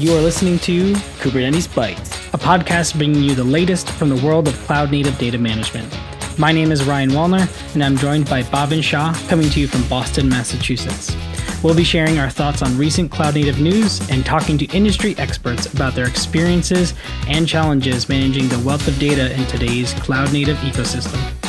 You are listening to Kubernetes Bytes, a podcast bringing you the latest from the world of cloud native data management. My name is Ryan Wallner, and I'm joined by Bhavin Shah, coming to you from Boston, Massachusetts. We'll be sharing our thoughts on recent cloud native news and talking to industry experts about their experiences and challenges managing the wealth of data in today's cloud native ecosystem.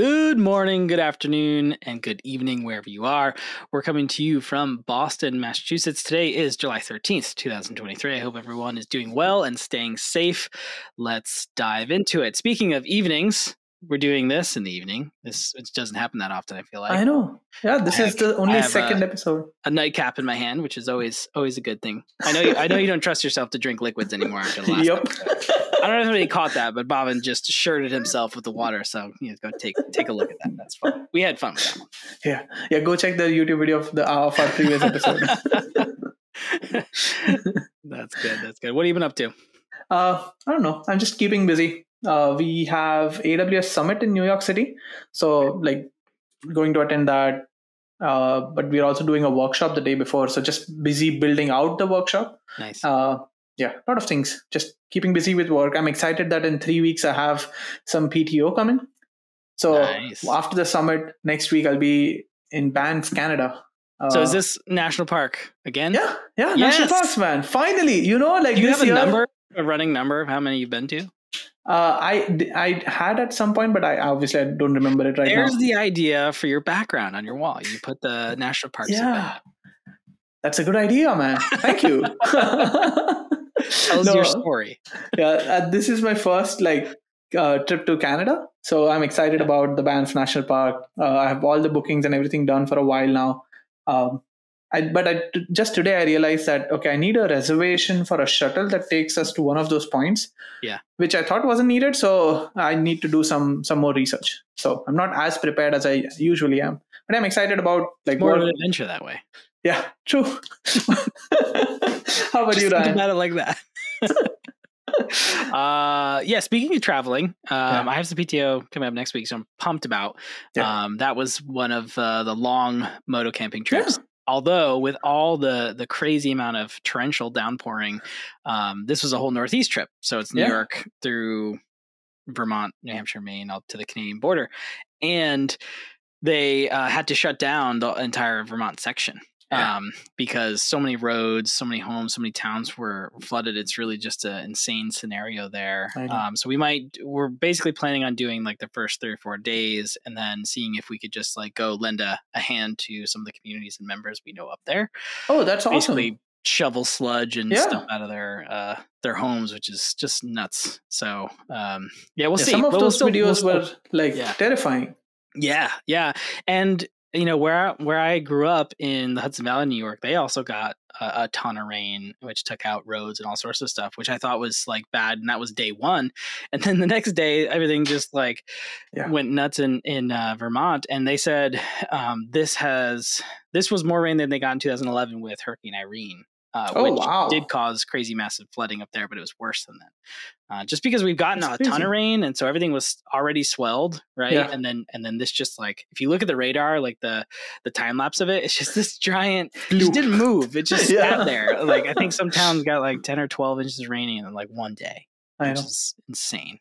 Good morning, good afternoon, and good evening, wherever you are. We're coming to you from Boston, Massachusetts. Today is July 13th, 2023. I hope everyone is doing well and staying safe. Let's dive into it. Speaking of evenings, we're doing this in the evening. This it doesn't happen that often. I feel like I know. Yeah, this I is have- the only second a- episode. a nightcap in my hand, which is always always a good thing. I know you, I know you don't trust yourself to drink liquids anymore after the last. Yep. episode. I don't know if anybody caught that, but Bhavin just shirted himself with the water. So you know, go take take a look at that. That's fun. We had fun with that one. yeah, yeah. Go check the YouTube video of the of our previous episode. That's good. That's good. What have you been up to? uh, I don't know. I'm just keeping busy. Uh, we have AWS Summit in New York City, so like going to attend that. Uh, but we're also doing a workshop the day before, so just busy building out the workshop. Nice. uh, yeah, a lot of things. Just keeping busy with work. I'm excited that in three weeks I have some PTO coming. So Nice. after the summit next week, I'll be in Banff, Canada. Uh, so is this national park again? Yeah, yeah, Yes. national parks, man. Finally, you know, like Do you this have a year, number, a running number of how many you've been to? Uh, I I had at some point, but I obviously I don't remember it right There's now. the idea for your background on your wall. You put the national parks. Yeah. That's a good idea, man. Thank you. Tells No. your story. yeah, uh, this is my first like uh, trip to Canada, so I'm excited about the Banff National Park. Uh, I have all the bookings and everything done for a while now. Um, I, but I, just today I realized that okay, I need a reservation for a shuttle that takes us to one of those points. Yeah. which I thought wasn't needed, so I need to do some some more research. So I'm not as prepared as I usually am, but I'm excited about like More what, of an adventure that way. Yeah, true. How about Just you, Ryan? about it like that. uh yeah speaking of traveling um Yeah. i have some pto coming up next week so i'm pumped about Yeah. um that was one of uh, the long moto camping trips although with all the the crazy amount of torrential downpouring um this was a whole northeast trip so it's new Yeah. york through vermont new hampshire maine up to the canadian border and they uh, had to shut down the entire vermont section Yeah. um, because so many roads, so many homes, so many towns were flooded. It's really just an insane scenario there. Um, so we might, we're basically planning on doing like the first three or four days and then seeing if we could just like go lend a, a hand to some of the communities and members we know up there. Oh, that's awesome. Basically shovel sludge and Yeah. stuff out of their, uh, their homes, which is just nuts. So, um, yeah, we'll Yeah, see. some of But we'll those we'll videos still- were like terrifying. yeah, yeah, and you know where I- where I grew up in the Hudson Valley, New York, they also got a, a ton of rain, which took out roads and all sorts of stuff, which I thought was like bad, and that was day one. And then the next day, everything just like Yeah. went nuts in in uh, Vermont, and they said um, this has this was more rain than they got in 2011 with Hurricane Irene. Uh, Oh, which wow. did cause crazy massive flooding up there, but it was worse than that. Uh, just because we've gotten That's a ton of rain, and so everything was already swelled, right? Yeah. And then and then this just like if you look at the radar, like the the time lapse of it, it's just this giant it just didn't move. It just Yeah. sat there. Like I think some towns got like ten or twelve inches of raining in like one day, I which know. is insane.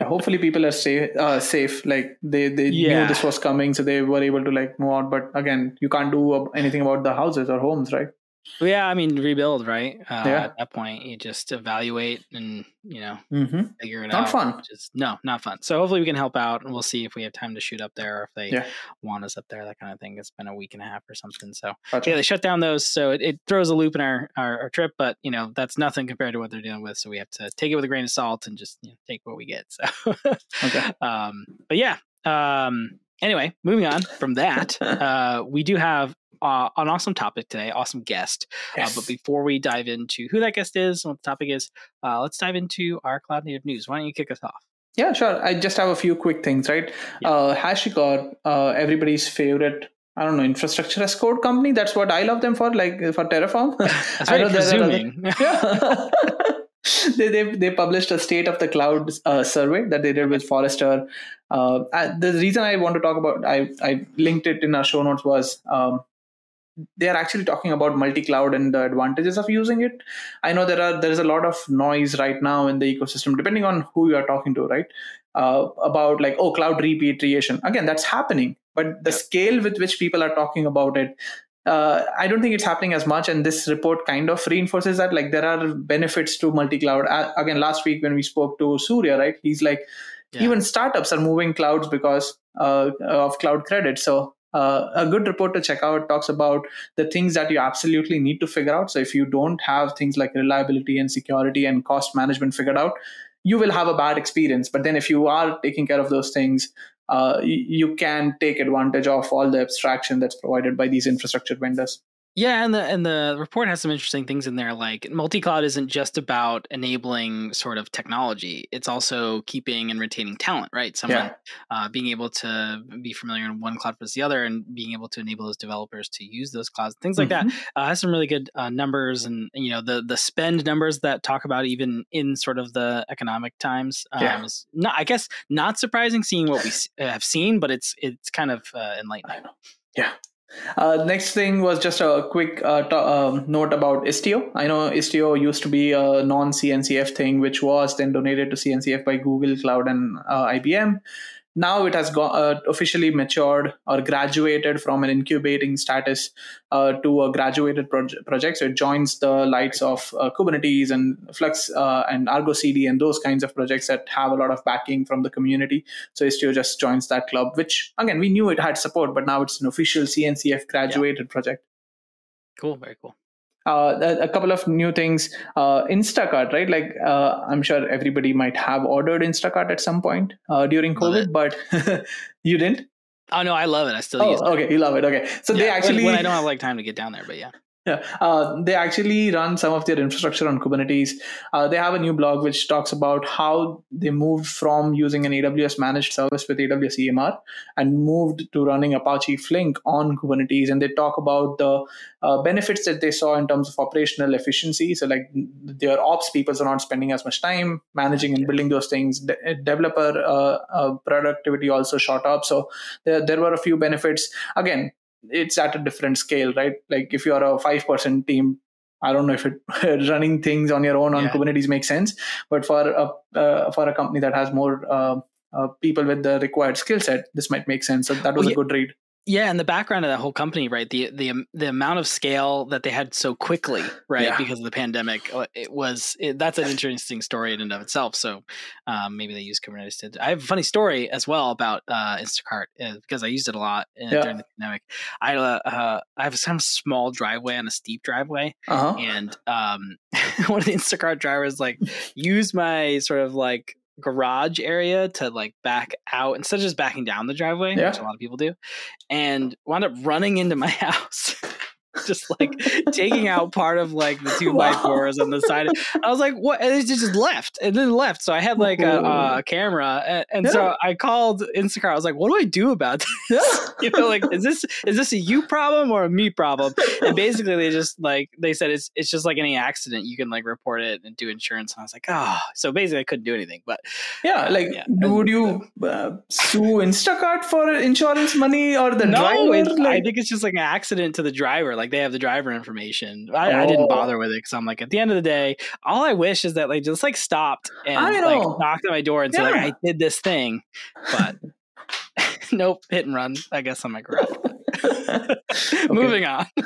Yeah, hopefully, people are safe. Uh, safe. Like they they Yeah. knew this was coming, so they were able to like move out. But again, you can't do anything about the houses or homes, right? Well, yeah, I mean rebuild, right? Uh, Yeah. At that point, you just evaluate and you know Mm-hmm. figure it Not out. fun. Just no, not fun. So hopefully we can help out, and we'll see if we have time to shoot up there, or if they Yeah. want us up there, that kind of thing. It's been a week and a half or something. So Gotcha. yeah, they shut down those, so it, it throws a loop in our, our our trip. But you know that's nothing compared to what they're dealing with. So we have to take it with a grain of salt and just you know, take what we get. So Okay. um, but yeah. Um, anyway, moving on from that, uh, we do have uh, an awesome topic today, awesome guest. Yes. Uh, but before we dive into who that guest is and what the topic is, uh, let's dive into our cloud native news. Why don't you kick us off? Yeah, sure. I just have a few quick things, right? Yeah. Uh, HashiCorp, uh, everybody's favorite. I don't know, infrastructure as code company. That's what I love them for, like for Terraform. That's I know are other- yeah. they, they they published a state of the cloud uh, survey that they did with Forrester. Uh, the reason I want to talk about I I linked it in our show notes was um, they are actually talking about multi-cloud and the advantages of using it. I know there are there's a lot of noise right now in the ecosystem depending on who you are talking to right? Uh, about like oh cloud repatriation. Again that's happening but the scale with which people are talking about it uh, i don't think it's happening as much and this report kind of reinforces that like there are benefits to multi-cloud. Uh, again last week when we spoke to surya right he's like yeah. even startups are moving clouds because uh, of cloud credit so uh, a good report to check out talks about the things that you absolutely need to figure out. So if you don't have things like reliability and security and cost management figured out, you will have a bad experience. But then if you are taking care of those things, uh, you, you can take advantage of all the abstraction that's provided by these infrastructure vendors. Yeah, and the and the report has some interesting things in there. Like multi-cloud isn't just about enabling sort of technology; it's also keeping and retaining talent. Right, someone yeah. uh, being able to be familiar in one cloud versus the other, and being able to enable those developers to use those clouds, things like mm-hmm. that. Uh, has some really good uh, numbers, and you know the the spend numbers that talk about even in sort of the economic times. Um, yeah. not, I guess, not surprising seeing what we have seen, but it's it's kind of uh, enlightening. Yeah, uh, next thing was just a quick uh, t- um, note about Istio. I know Istio used to be a non CNCF thing, which was then donated to CNCF by Google Cloud and uh, IBM now it has got uh, officially matured or graduated from an incubating status uh, to a graduated proje- project. So it joins the likes of uh, Kubernetes and Flux uh, and Argo CD and those kinds of projects that have a lot of backing from the community. So Istio just joins that club, which again we knew it had support, but now it's an official CNCF graduated yeah. project. Cool, very cool uh, a, couple of new things. Uh, Instacart, right? Like uh, I'm sure everybody might have ordered Instacart at some point uh, during COVID, but you didn't. Oh no, I love it. I still oh, use it. Okay, you love it. Okay, so yeah, they actually when, when I don't have like time to get down there, but yeah. Yeah, uh, they actually run some of their infrastructure on Kubernetes. Uh, they have a new blog which talks about how they moved from using an AWS managed service with AWS EMR and moved to running Apache Flink on Kubernetes. And they talk about the uh, benefits that they saw in terms of operational efficiency. So, like their ops people are not spending as much time managing and building those things. De- developer uh, uh, productivity also shot up. So, there, there were a few benefits. Again, it's at a different scale, right? Like if you're a five person team, I don't know if it running things on your own on yeah. Kubernetes makes sense, but for a uh, for a company that has more uh, uh, people with the required skill set, this might make sense. So that was well, a good read. Yeah, and the background of that whole company, right? The the the amount of scale that they had so quickly, right, yeah. because of the pandemic, uh, it was it, that's an interesting story in and of itself. So um, maybe they use Kubernetes to. I have a funny story as well about uh, Instacart uh, because I used it a lot uh, yeah. during the pandemic. I uh, uh, I have some small driveway on a steep driveway, uh-huh. and um, one of the Instacart drivers like use my sort of like garage area to like back out instead of just backing down the driveway, yeah. which a lot of people do, and wound up running into my house. just like taking out part of like the two wow. by fours on the side. I was like, what? And it just left and then left. So I had like a, a camera, and, and yeah. so I called Instacart. I was like, what do I do about this? you know, like is this is this a you problem or a me problem? And basically, they just like they said it's it's just like any accident. You can like report it and do insurance. And I was like, oh, so basically, I couldn't do anything. But yeah, like yeah. would you uh, sue Instacart for insurance money or the no, driver? Like, I think it's just like an accident to the driver. Like they have the driver information. I, oh. I didn't oh. bother with it because I'm like, at the end of the day, all I wish is that like just like stopped and like knocked at my door and yeah. said like I did this thing, but nope, hit and run. I guess on my garage. Moving on.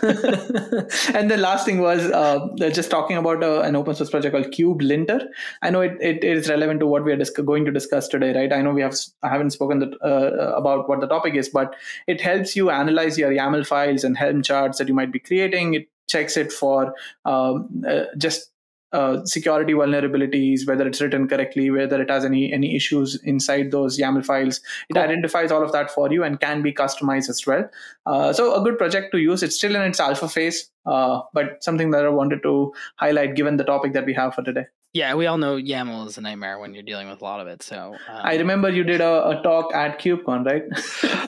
and the last thing was uh, just talking about uh, an open source project called KubeLinter. I know it, it is relevant to what we are dis- going to discuss today, right? I know we have I haven't spoken the, uh, about what the topic is, but it helps you analyze your YAML files and Helm charts that you might be creating. It checks it for um, uh, just uh, security vulnerabilities, whether it's written correctly, whether it has any any issues inside those YAML files. It cool. identifies all of that for you and can be customized as well. Uh, so a good project to use. It's still in its alpha phase, uh, but something that I wanted to highlight given the topic that we have for today. Yeah, we all know YAML is a nightmare when you're dealing with a lot of it. So um, I remember you did a, a talk at KubeCon, right?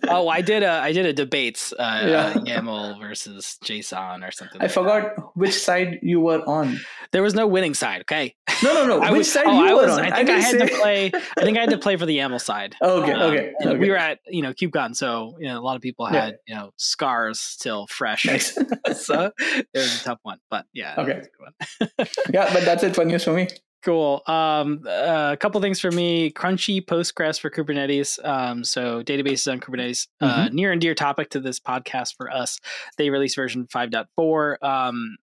oh, I did a I did a debates uh, Yeah. uh, YAML versus JSON or something. I like that. forgot which side you were on. There was no winning side. Okay, No, no, no. I which was, side oh, you I were was. on? I think I, didn't had to play. I think I had to play for the YAML side. Okay, Um, okay, okay. We were at you know KubeCon, so you know a lot of people Yeah. had you know scars still fresh. Nice. so it was a tough one, but yeah. that Okay. was a good one. yeah, but that's it for news for me. Cool. Um, uh, a couple things for me. Crunchy Postgres for Kubernetes. Um, so databases on Kubernetes, uh, Mm-hmm. near and dear topic to this podcast for us. They released version 5.4. Um,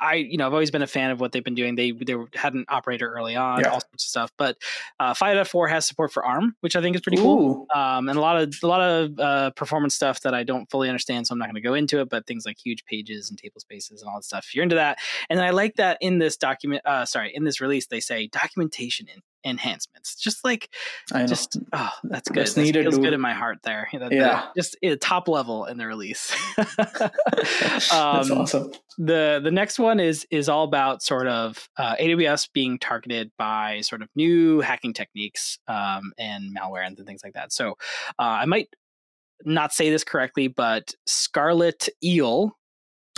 I, you know, I've always been a fan of what they've been doing. They they had an operator early on, Yeah. all sorts of stuff. But uh, 5.4 has support for ARM, which I think is pretty cool um, and a lot of a lot of uh, performance stuff that I don't fully understand, so I'm not going to go into it. But things like huge pages and table spaces and all that stuff, if you're into that. And I like that in this document, uh, sorry, in this release, they say documentation en- enhancements. Just like, I know. just oh, that's good. That's That needed, feels good in my heart there. That- that- Yeah. just uh, top level in the release. that's um, awesome. the the next one is is all about sort of uh, AWS being targeted by sort of new hacking techniques um, and malware and things like that. So uh, I might not say this correctly, but Scarlet Eel,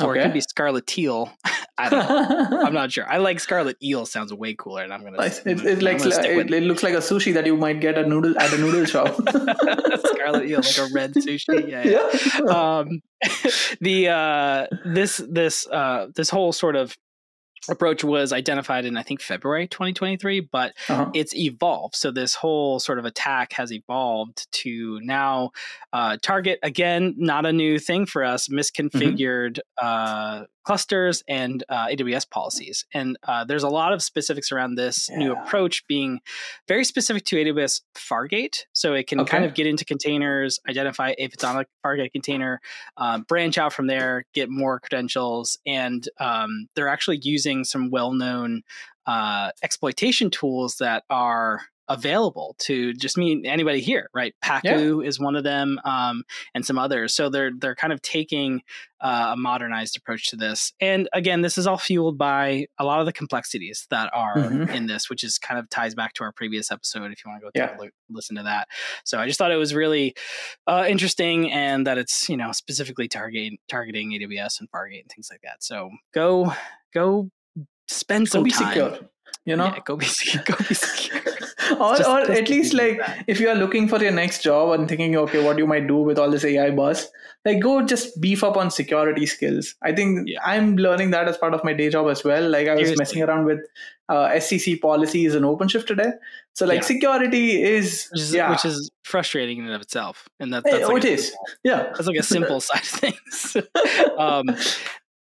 or it could be Scarlet Teal. I don't know. I'm not sure. I like Scarlet Eel. Sounds way cooler, and I'm gonna. Nice. I'm It, it, I'm like, gonna stick it, with it looks like a sushi that you might get a noodle at a noodle shop. Scarlet Eel, like a red sushi. Yeah, yeah. yeah. um the uh this this uh this whole sort of approach was identified in i think february 2023 but Uh-huh. it's evolved. So this whole sort of attack has evolved to now uh, target again not a new thing for us misconfigured uh, clusters and uh, aws policies. And uh, there's a lot of specifics around this new approach being very specific to aws fargate. So it can kind of get into containers identify if it's on a fargate container um, branch out from there get more credentials and um, they're actually using some well-known uh, exploitation tools that are available to just mean anybody here, right? Pacu is one of them, um, and some others. So they're they're kind of taking uh, a modernized approach to this. And again, this is all fueled by a lot of the complexities that are Mhm. in this, which is kind of ties back to our previous episode. If you want to go Yeah. look, listen to that. So I just thought it was really uh, interesting, and that it's you know specifically targeting targeting AWS and Fargate and things like that. So go go spend some Go be time. secure. You know? Yeah, go be go be secure. or, Just- or just at least like that. if you are looking for your next job and thinking okay what you might do with all this ai buzz like go just beef up on security skills i think Yeah. i'm learning that as part of my day job as well like i was Seriously. messing around with uh, scc policies and openshift today so like Yeah. security is which is, yeah which is frustrating in and of itself, and that, Hey, that's oh, like it a is. simple- yeah that's like a simple side of things. um,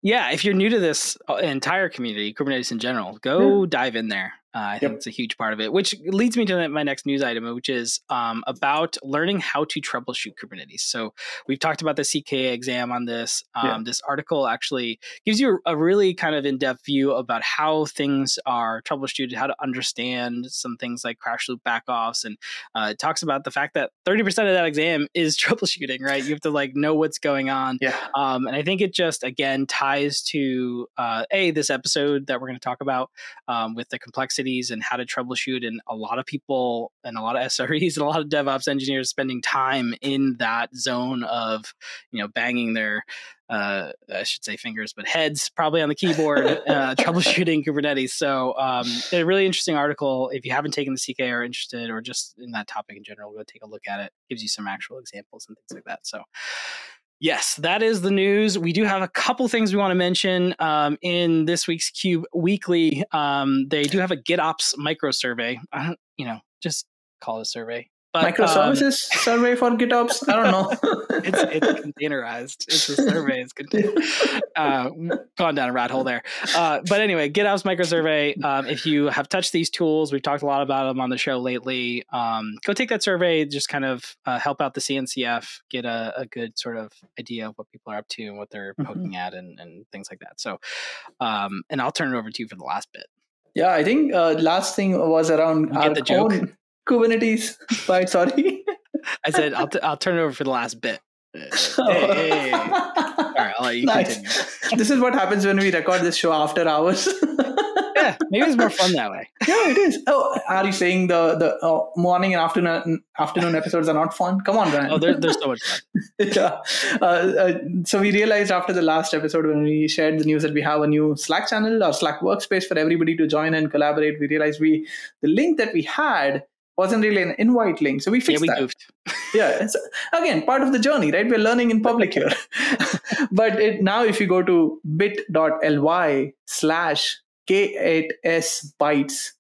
yeah, if you're new to this uh, entire community, Kubernetes in general, go dive in there. Uh, I think it's a huge part of it, which leads me to my next news item, which is um, about learning how to troubleshoot Kubernetes. So we've talked about the CKA exam on this. Um, Yeah. This article actually gives you a really kind of in-depth view about how things are troubleshooted, how to understand some things like crash loop backoffs, and uh, it talks about the fact that 30% of that exam is troubleshooting. Right, you have to like know what's going on. yeah Um, and I think it just again ties to uh, a this episode that we're going to talk about um, with the complexities and how to troubleshoot, and a lot of people and a lot of SREs and a lot of DevOps engineers spending time in that zone of you know banging their uh, I should say fingers, but heads probably on the keyboard uh, troubleshooting Kubernetes. So um, a really interesting article. If you haven't taken the CK or are interested, or just in that topic in general, go take a look at it. Gives you some actual examples and things like that. So Yes, that is the news. We do have a couple things we want to mention um, in this week's KubeWeekly. Um, they do have a GitOps micro survey. You know, just call it a survey. But um, microservices survey for gitops i don't know it's it's containerized. It's a survey. It's container. Uh, gone down a rat hole there. Uh, but anyway, GitOps micro survey. Um, if you have touched these tools, we've talked a lot about them on the show lately. Um, go take that survey. Just kind of uh, help out the CNCF, get a, a good sort of idea of what people are up to and what they're Mhm. poking at and, and things like that. So, um, and I'll turn it over to you for the last bit. yeah i think uh, last thing was around our the joke? own kubernetes right sorry I said I'll, t- I'll turn it over for the last bit. Uh, hey, hey. All right, I'll let you Nice. continue. this is what happens when we record this show after hours. yeah, maybe it's more fun that way. Yeah, it is. Oh, are you saying the the uh, morning and afternoon afternoon episodes are not fun? Come on, Ryan. Oh, they're, they're so much fun. yeah. Uh, uh, so we realized after the last episode when we shared the news that we have a new Slack channel or Slack workspace for everybody to join and collaborate. We realized we the link that we had wasn't really an invite link, so we fixed yeah, we that. goofed. yeah it's, again part of the journey right we're learning in public here but it, now if you go to bit.ly slash k8s bytes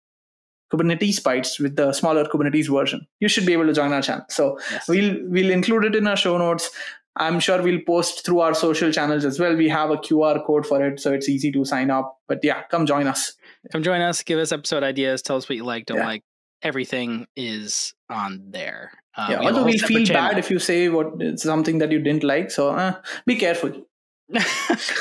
kubernetes bytes with the smaller kubernetes version you should be able to join our channel so Yes. we'll we'll include it in our show notes i'm sure we'll post through our social channels as well we have a qr code for it so it's easy to sign up but yeah come join us Come join us. Give us episode ideas. Tell us what you like, don't Yeah. like. Everything is on there. Uh, yeah we although we feel channel. bad if you say what it's something that you didn't like so uh, be careful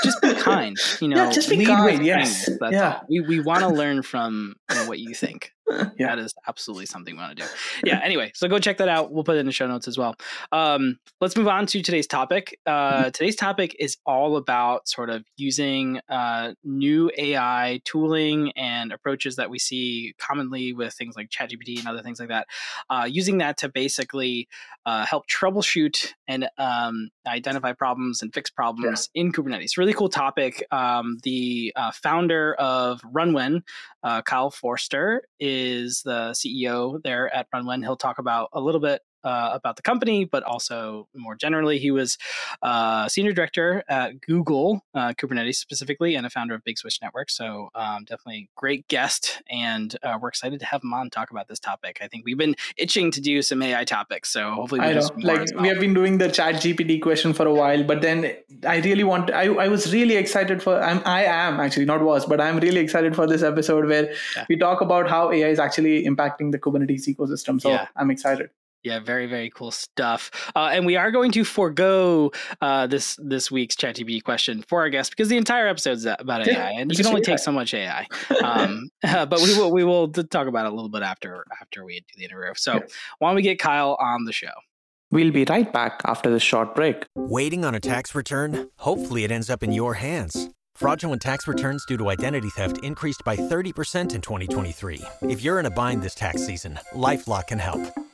just be kind. You know, Yeah, just be lead kind, yes. That's Yeah. all. We we want to learn from you know, what you think. Yeah. That is absolutely something we want to do. Yeah. Anyway, so go check that out. We'll put it in the show notes as well. Um, let's move on to today's topic. Mm-hmm. Uh, today's topic is all about sort of using uh, new AI tooling and approaches that we see commonly with things like ChatGPT and other things like that. Uh, using that to basically uh, help troubleshoot and um, identify problems and fix problems in Kubernetes. Really cool topic. Um, the uh, founder of RunWhen, uh, Kyle Forster, is the CEO there at RunWhen. He'll talk about a little bit. Uh, about the company, but also more generally, he was uh, senior director at Google uh, Kubernetes specifically, and a founder of Big Switch Network. So um, definitely great guest, and uh, we're excited to have him on talk about this topic. I think we've been itching to do some AI topics, so hopefully we I know, like as we have been doing the Chat GPT question for a while, but then I really want. I, I was really excited for. I'm I am actually not was, but I'm really excited for this episode where Yeah. we talk about how AI is actually impacting the Kubernetes ecosystem. So Yeah. I'm excited. Yeah, very very cool stuff. Uh, and we are going to forego uh, this this week's ChatGPT question for our guest because the entire episode is about Yeah, AI, and it's you can only AI. take so much AI. Um, but we will we will talk about it a little bit after after we do the interview. So Yeah. why don't we get Kyle on the show? We'll be right back after this short break. Waiting on a tax return? Hopefully, it ends up in your hands. Fraudulent tax returns due to identity theft increased by 30% in 2023. If you're in a bind this tax season, LifeLock can help.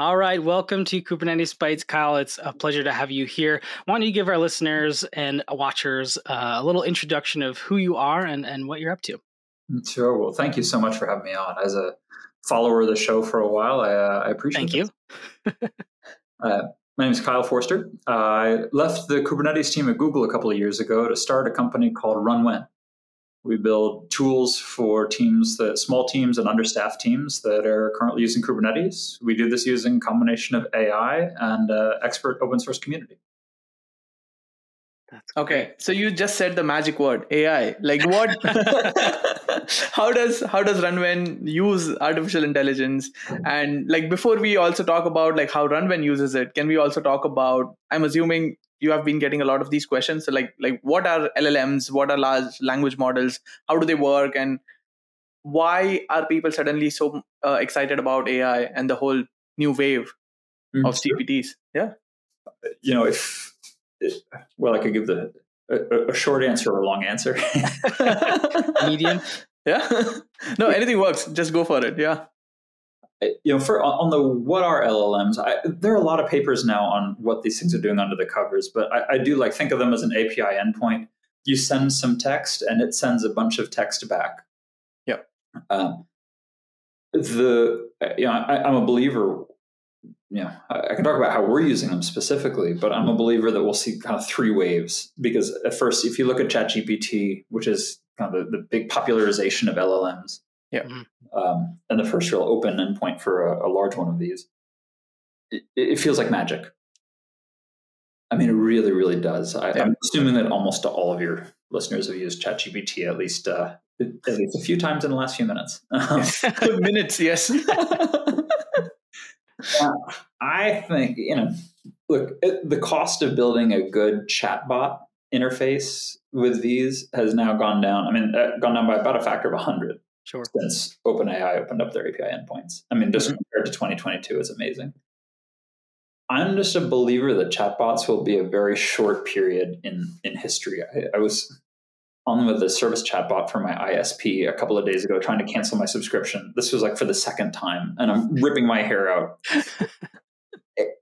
All right, welcome to Kubernetes Bytes, Kyle. It's a pleasure to have you here. Why don't you give our listeners and watchers uh, a little introduction of who you are and, and what you're up to? Sure. Well, thank you so much for having me on. As a follower of the show for a while, I, uh, I appreciate it. Thank you. Uh, my name is Kyle Forster. Uh, I left the Kubernetes team at Google a couple of years ago to start a company called RunWhen. We build tools for teams that small teams and understaffed teams that are currently using Kubernetes. We do this using a combination of AI and uh, expert open source community. That's Okay, so you just said the magic word AI. Like what? how does how does RunWhen use artificial intelligence? And like before we also talk about like how RunWhen uses it, can we also talk about? I'm assuming you have been getting a lot of these questions. So like like what are LLMs? What are large language models? How do they work? And why are people suddenly so uh, excited about AI and the whole new wave of GPTs? Yeah. you know, if, if well, I could give the a, a short answer or a long answer. Medium. yeah. no, anything works. Just go for it. Yeah. You know, for on the what are LLMs, I, there are a lot of papers now on what these things are doing under the covers, but I, I do like think of them as an API endpoint. You send some text, and it sends a bunch of text back. Yep. Um, the you know, I, I'm a believer. You know, I, I can talk about how we're using them specifically, but I'm a believer that we'll see kind of three waves. Because at first, if you look at ChatGPT, which is kind of the, the big popularization of LLMs, um, and the first real open endpoint for a, a large one of these, it, it feels like magic. I mean, it really, really does. I, Yeah. I'm assuming that almost all of your listeners have used ChatGPT at least uh, at least a few times in the last few minutes. Minutes, yes. I think you know look, the cost of building a good chatbot interface with these has now gone down. I mean, uh, gone down by about a factor of 100 Sure. since OpenAI opened up their API endpoints. I mean, just Mhm. compared to 2022 is amazing. I'm just a believer that chatbots will be a very short period in in history. I, I was on with the service chatbot for my ISP a couple of days ago, trying to cancel my subscription. This was like for the second time, and I'm ripping my hair out.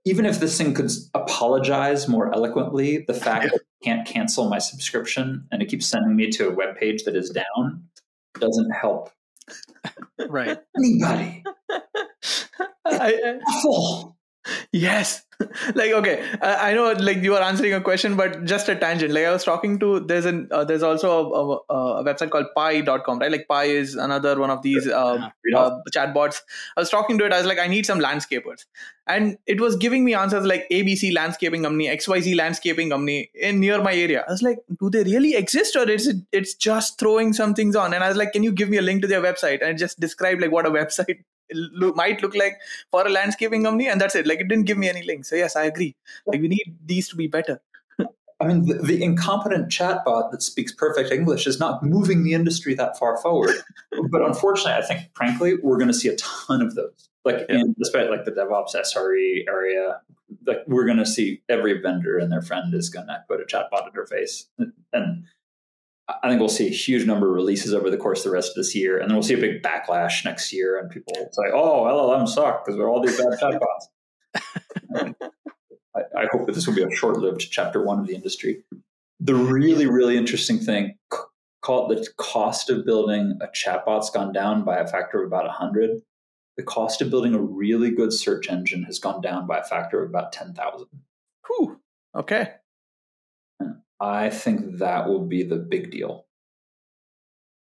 Even if this thing could apologize more eloquently, the fact that it can't cancel my subscription and it keeps sending me to a web page that is down doesn't help Right. anybody. I, Awful. Yes. like okay, I, I know like you are answering a question, but just a tangent. Like I was talking to there's an uh, there's also a, a, a website called Pi.com, right? Like Pi is another one of these Yeah. uh, chatbots. I was talking to it. I was like, I need some landscapers, and it was giving me answers like ABC landscaping company, XYZ landscaping company in near my area. I was like, do they really exist, or is it it's just throwing some things on? And I was like, can you give me a link to their website and just describe like what a website might look like for a landscaping company, and that's it. Like it didn't give me any links. So yes, I agree. Like we need these to be better. I mean, the, the incompetent chatbot that speaks perfect English is not moving the industry that far forward. but unfortunately, I think, frankly, we're going to see a ton of those. Like, Yeah. in, despite like the DevOps SRE area, like we're going to see every vendor and their friend is going to put a chatbot interface, and I think we'll see a huge number of releases over the course of the rest of this year, and then we'll see a big backlash next year, and people say, "Oh, LLM suck because there are all these bad chatbots." I, I hope that this will be a short-lived chapter one of the industry. The really, really interesting thing, call it the cost of building a chatbot's gone down by a factor of about hundred. The cost of building a really good search engine has gone down by a factor of about ten thousand. Whew. Okay. I think that will be the big deal.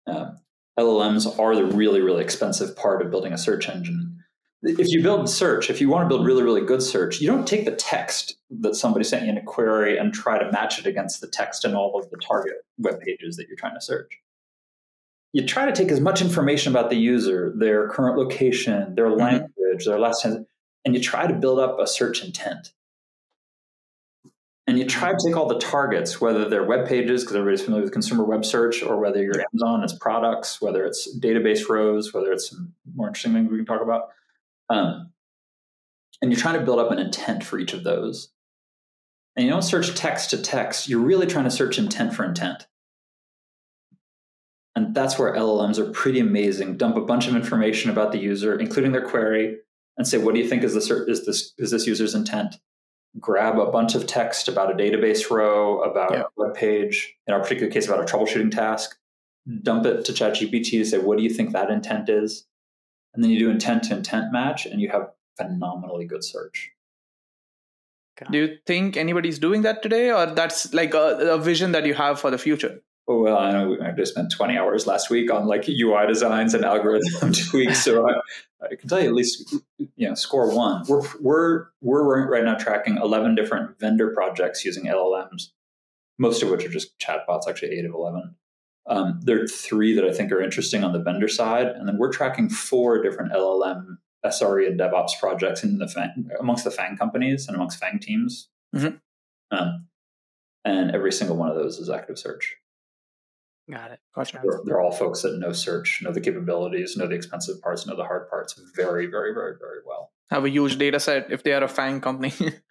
Um, LLMs are the really, really expensive part of building a search engine. If you build search, if you want to build really, really good search, you don't take the text that somebody sent you in a query and try to match it against the text in all of the target web pages that you're trying to search. You try to take as much information about the user, their current location, their Mhm. language, their last name, and you try to build up a search intent and you try to take all the targets, whether they're web pages, because everybody's familiar with consumer web search, or whether you're Amazon, it's products, whether it's database rows, whether it's some more interesting things we can talk about. Um, and you're trying to build up an intent for each of those. And you don't search text to text, you're really trying to search intent for intent. And that's where LLMs are pretty amazing. Dump a bunch of information about the user, including their query, and say, what do you think is this, is this, is this user's intent? Grab a bunch of text about a database row, about Yeah. a web page, in our particular case, about a troubleshooting task, hmm. dump it to ChatGPT to say, what do you think that intent is? And then you do intent to intent match, and you have phenomenally good search. Do you think anybody's doing that today, or that's like a, a vision that you have for the future? Oh, well, I know I just spent 20 hours last week on like UI designs and algorithm tweaks. So I, I can tell you at least, you know, score one. We're, we're, we're right now tracking 11 different vendor projects using LLMs, most of which are just chatbots, actually eight of 11. Um, there are three that I think are interesting on the vendor side. And then we're tracking four different LLM, SRE, and DevOps projects in the FANG, amongst the FANG companies and amongst FANG teams. Mhm. Um, and every single one of those is active search. Got it. Gotcha. They're, they're all folks that know search, know the capabilities, know the expensive parts, know the hard parts very, very, very, very well. Have a huge data set if they are a FANG company.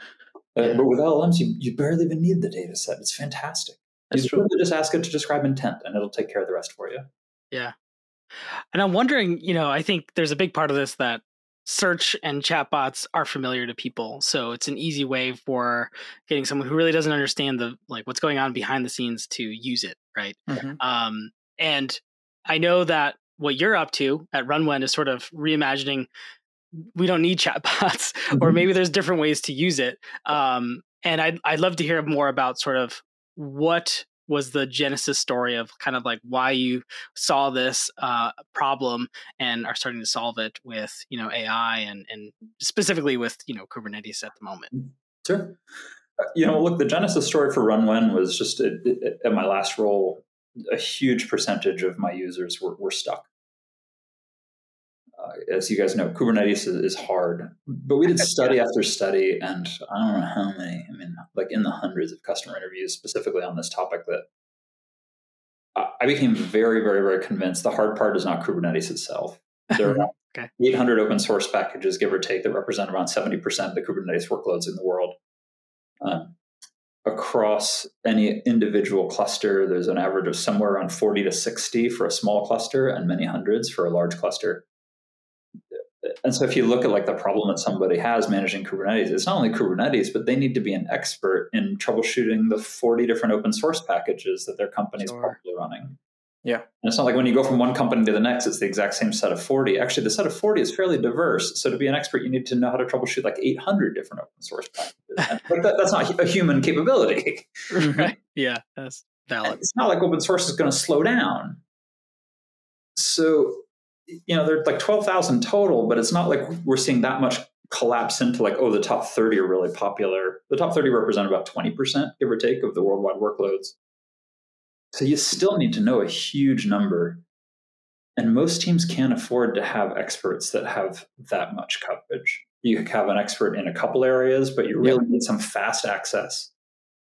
Uh, but with LLMs, you, you barely even need the data set. It's fantastic. That's you true. just ask it to describe intent, and it'll take care of the rest for you. Yeah. And I'm wondering, you know, I think there's a big part of this that search and chatbots are familiar to people. So it's an easy way for getting someone who really doesn't understand the like what's going on behind the scenes to use it, right? Mhm. Um, and I know that what you're up to at RunWhen is sort of reimagining. We don't need chatbots, or Mhm. maybe there's different ways to use it. Um, and I'd I'd love to hear more about sort of what was the genesis story of kind of like why you saw this uh, problem and are starting to solve it with you know AI and and specifically with you know Kubernetes at the moment. Sure. You know, look, the genesis story for RunWhen was just it, at my last role, a huge percentage of my users were, were stuck. uh, as you guys know, Kubernetes is, is, hard, but we did study after study, and I don't know how many. I mean, like in the hundreds of customer interviews specifically on this topic. That I became very, very, very convinced. The hard part is not Kubernetes itself. There are okay. 800 open source packages, give or take, that represent around 70% of the Kubernetes workloads in the world. Um, across any individual cluster, there's an average of somewhere around 40 to 60 for a small cluster and many hundreds for a large cluster. And so if you look at like the problem that somebody has managing Kubernetes, it's not only Kubernetes, but they need to be an expert in troubleshooting the 40 different open source packages that their company is sure. probably running. Yeah. And it's not like when you go from one company to the next, it's the exact same set of 40. Actually, the set of 40 is fairly diverse. So to be an expert, you need to know how to troubleshoot like 800 different open source packages. like that, that's not a human capability. right. Yeah, that's valid. And it's not like open source is going to slow down. So, you know, there's like 12,000 total, but it's not like we're seeing that much collapse into like, oh, the top 30 are really popular. The top 30 represent about 20%, give or take, of the worldwide workloads. So you still need to know a huge number. And most teams can't afford to have experts that have that much coverage. You have an expert in a couple areas, but you really yep. need some fast access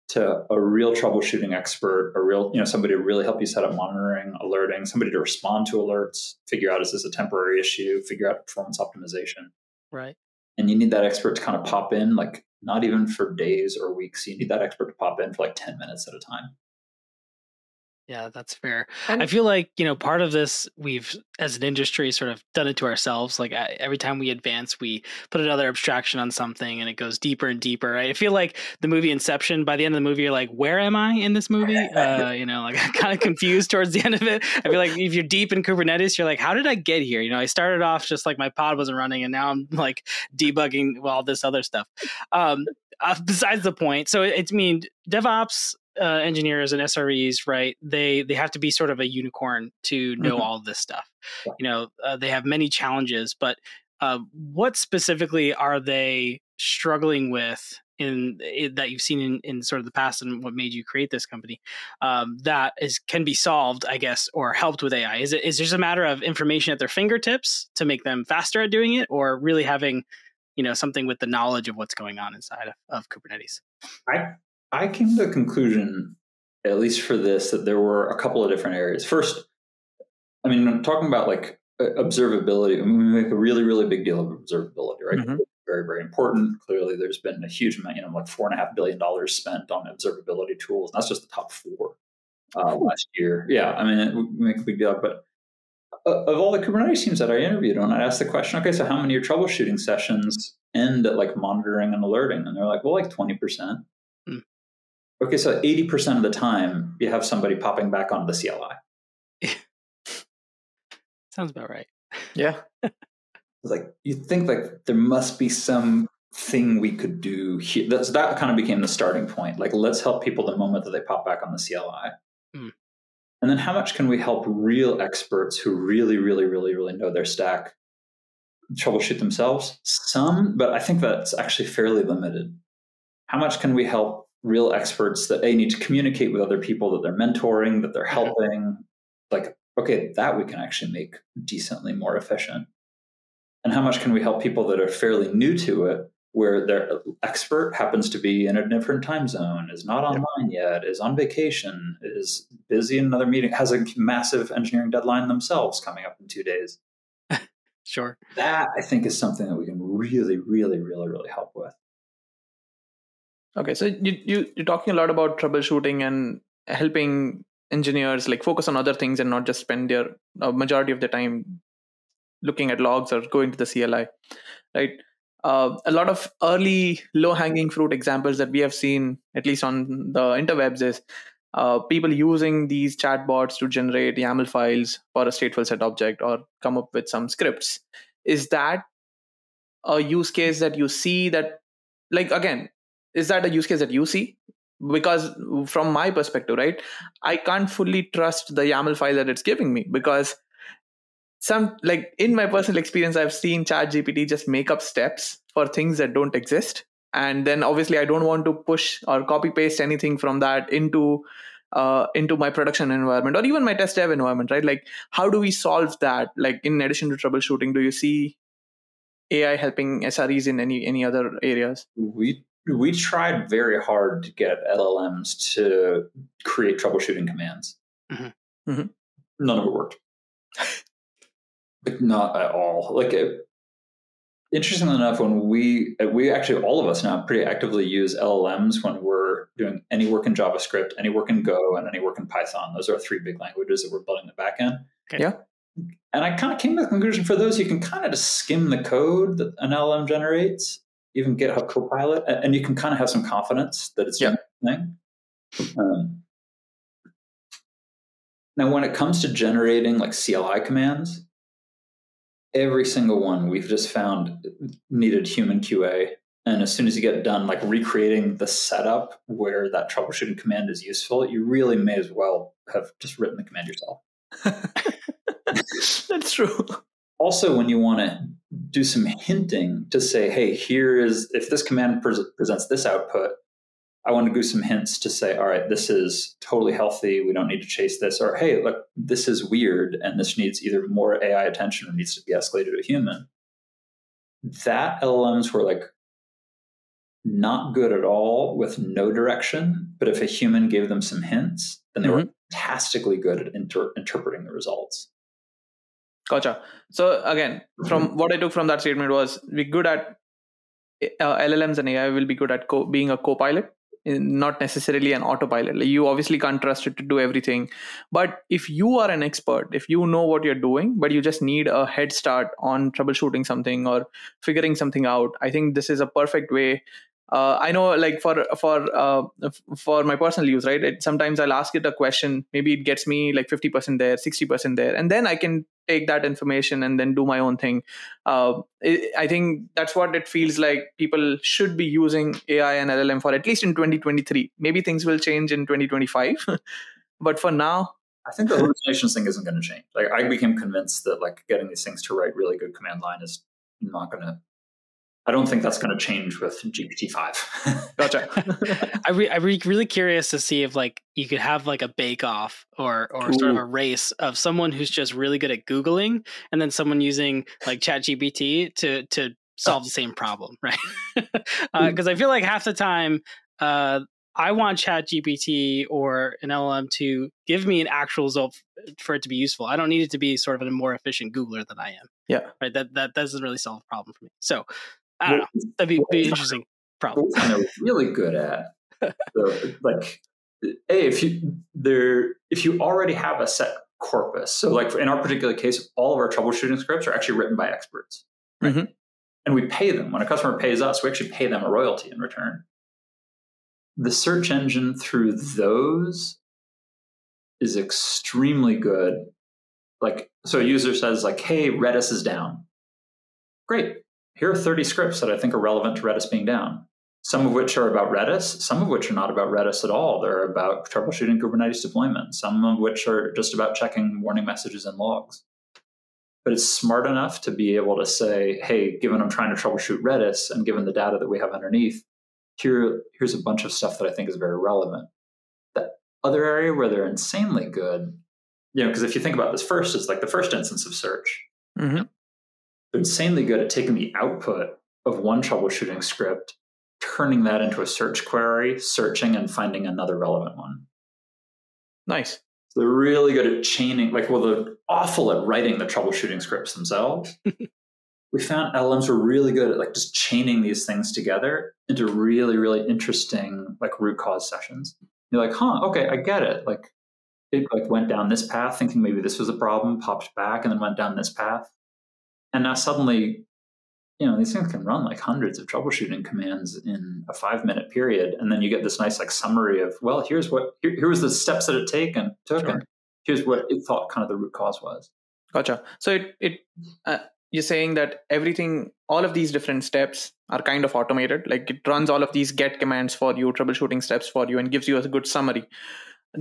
to a real troubleshooting expert, a real, you know, somebody to really help you set up monitoring, alerting, somebody to respond to alerts, figure out is this a temporary issue, figure out performance optimization. Right. And you need that expert to kind of pop in, like not even for days or weeks. You need that expert to pop in for like 10 minutes at a time. Yeah, that's fair. And I feel like, you know, part of this, we've, as an industry, sort of done it to ourselves. Like every time we advance, we put another abstraction on something and it goes deeper and deeper. Right? I feel like the movie Inception, by the end of the movie, you're like, where am I in this movie? Uh, you know, like kind of confused towards the end of it. I feel like if you're deep in Kubernetes, you're like, how did I get here? You know, I started off just like my pod wasn't running and now I'm like debugging all this other stuff. Um, uh, besides the point, so it's I mean DevOps uh, engineers and SREs, right? They they have to be sort of a unicorn to know mm-hmm. all this stuff. Yeah. You know, uh, they have many challenges, but uh, what specifically are they struggling with in, in, that you've seen in, in sort of the past and what made you create this company um, that is can be solved, I guess, or helped with AI? Is it is just a matter of information at their fingertips to make them faster at doing it, or really having you know something with the knowledge of what's going on inside of, of Kubernetes? I I came to the conclusion, at least for this, that there were a couple of different areas. First, I mean, I'm talking about like observability, I mean, we make a really, really big deal of observability, right? Mm-hmm. Very, very important. Clearly, there's been a huge amount, you know, like four and a half billion dollars spent on observability tools. And that's just the top four uh, last year. Yeah, I mean, it, we make a big deal, but uh, of all the Kubernetes teams that I interviewed on, I asked the question, okay, so how many of your troubleshooting sessions end at like monitoring and alerting? And they're like, well, like 20%. Okay, so 80% of the time you have somebody popping back onto the CLI. Sounds about right. Yeah. like you think like there must be some thing we could do here. That's, that kind of became the starting point. Like let's help people the moment that they pop back on the CLI. Mm. And then how much can we help real experts who really, really, really, really know their stack troubleshoot themselves? Some, but I think that's actually fairly limited. How much can we help real experts that they need to communicate with other people that they're mentoring, that they're helping. Like, okay, that we can actually make decently more efficient. And how much can we help people that are fairly new to it, where their expert happens to be in a different time zone, is not online yet, is on vacation, is busy in another meeting, has a massive engineering deadline themselves coming up in two days. sure. That I think is something that we can really, really, really, really help with. Okay, so you, you you're talking a lot about troubleshooting and helping engineers like focus on other things and not just spend their uh, majority of the time looking at logs or going to the CLI, right? Uh, a lot of early low hanging fruit examples that we have seen, at least on the interwebs, is uh, people using these chatbots to generate YAML files for a stateful set object or come up with some scripts. Is that a use case that you see that, like, again, is that a use case that you see because from my perspective right i can't fully trust the yaml file that it's giving me because some like in my personal experience i've seen chat gpt just make up steps for things that don't exist and then obviously i don't want to push or copy paste anything from that into uh, into my production environment or even my test dev environment, right? Like, how do we solve that? Like, in addition to troubleshooting, do you see AI helping SREs in any any other areas? We we tried very hard to get LLMs to create troubleshooting commands. Mm-hmm. Mm-hmm. None of it worked. like not at all. Like it, interestingly enough, when we we actually all of us now pretty actively use LLMs when we're doing any work in JavaScript, any work in Go, and any work in Python. Those are three big languages that we're building the backend. Okay. Yeah. And I kind of came to the conclusion for those, you can kind of just skim the code that an LLM generates, even GitHub Copilot, and you can kind of have some confidence that it's yeah. thing. Um, now, when it comes to generating like CLI commands, every single one we've just found needed human QA. And as soon as you get done, like recreating the setup where that troubleshooting command is useful, you really may as well have just written the command yourself. That's true. Also, when you want to do some hinting to say, hey, here is, if this command pre- presents this output, I want to do some hints to say, all right, this is totally healthy. We don't need to chase this. Or, hey, look, this is weird and this needs either more AI attention or needs to be escalated to a human. That LLMs were like not good at all with no direction. But if a human gave them some hints, then they mm-hmm. were fantastically good at inter- interpreting the results. Gotcha. So again, from mm-hmm. what I took from that statement was we're good at uh, LLMs and AI will be good at co- being a co-pilot not necessarily an autopilot like you obviously can't trust it to do everything but if you are an expert if you know what you're doing but you just need a head start on troubleshooting something or figuring something out i think this is a perfect way uh, I know like for for uh, for my personal use, right? It, sometimes I'll ask it a question. Maybe it gets me like fifty percent there, sixty percent there, and then I can take that information and then do my own thing. Uh, it, I think that's what it feels like. People should be using AI and LLM for at least in 2023. Maybe things will change in 2025, but for now, I think the hallucinations thing isn't going to change. Like I became convinced that like getting these things to write really good command line is not going to I don't think that's going to change with GPT five. gotcha. I re- I'm re- really curious to see if like you could have like a bake off or or Ooh. sort of a race of someone who's just really good at googling and then someone using like Chat GPT to to solve the same problem, right? Because uh, I feel like half the time. Uh, I want Chat GPT or an LLM to give me an actual result for it to be useful. I don't need it to be sort of a more efficient Googler than I am. Yeah. Right. That that doesn't really solve the problem for me. So I don't know. That'd be, be interesting. Problem. They're really good at. So, like, a if you there if you already have a set corpus. So, like in our particular case, all of our troubleshooting scripts are actually written by experts, right? mm-hmm. and we pay them. When a customer pays us, we actually pay them a royalty in return. The search engine through those is extremely good. Like, so a user says, like, "Hey, Redis is down." Great here are 30 scripts that I think are relevant to Redis being down. Some of which are about Redis, some of which are not about Redis at all. They're about troubleshooting Kubernetes deployment, some of which are just about checking warning messages and logs. But it's smart enough to be able to say, hey, given I'm trying to troubleshoot Redis and given the data that we have underneath, here, here's a bunch of stuff that I think is very relevant. That other area where they're insanely good, you know, because if you think about this first, it's like the first instance of search. Mm-hmm insanely good at taking the output of one troubleshooting script, turning that into a search query, searching and finding another relevant one. Nice. So they're really good at chaining, like, well, they're awful at writing the troubleshooting scripts themselves. we found LMs were really good at like just chaining these things together into really, really interesting like root cause sessions. You're like, huh, okay, I get it. Like it like went down this path, thinking maybe this was a problem, popped back, and then went down this path. And now suddenly, you know, these things can run like hundreds of troubleshooting commands in a five minute period. And then you get this nice like summary of, well, here's what, here, here was the steps that it taken, took, sure. and here's what it thought kind of the root cause was. Gotcha. So it, it, uh, you're saying that everything, all of these different steps are kind of automated. Like it runs all of these get commands for you, troubleshooting steps for you, and gives you a good summary.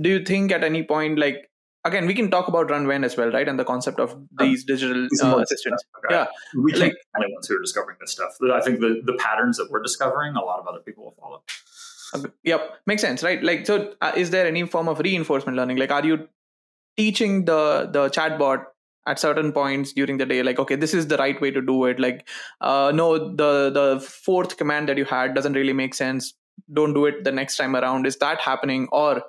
Do you think at any point, like again we can talk about RunWhen as well right? And the concept of these digital uh, assistants. okay. yeah. We can't be the ones who are discovering this stuff. I think the, the patterns that we're discovering a lot of other people will follow. Yep, makes sense, right? Like, so uh, is there any form of reinforcement learning? Like, are you teaching the the chatbot at certain points during the day? Like okay this is the right way to do it. Like uh, no the the fourth command that you had doesn't really make sense. Don't do it the next time around. Is that happening? Or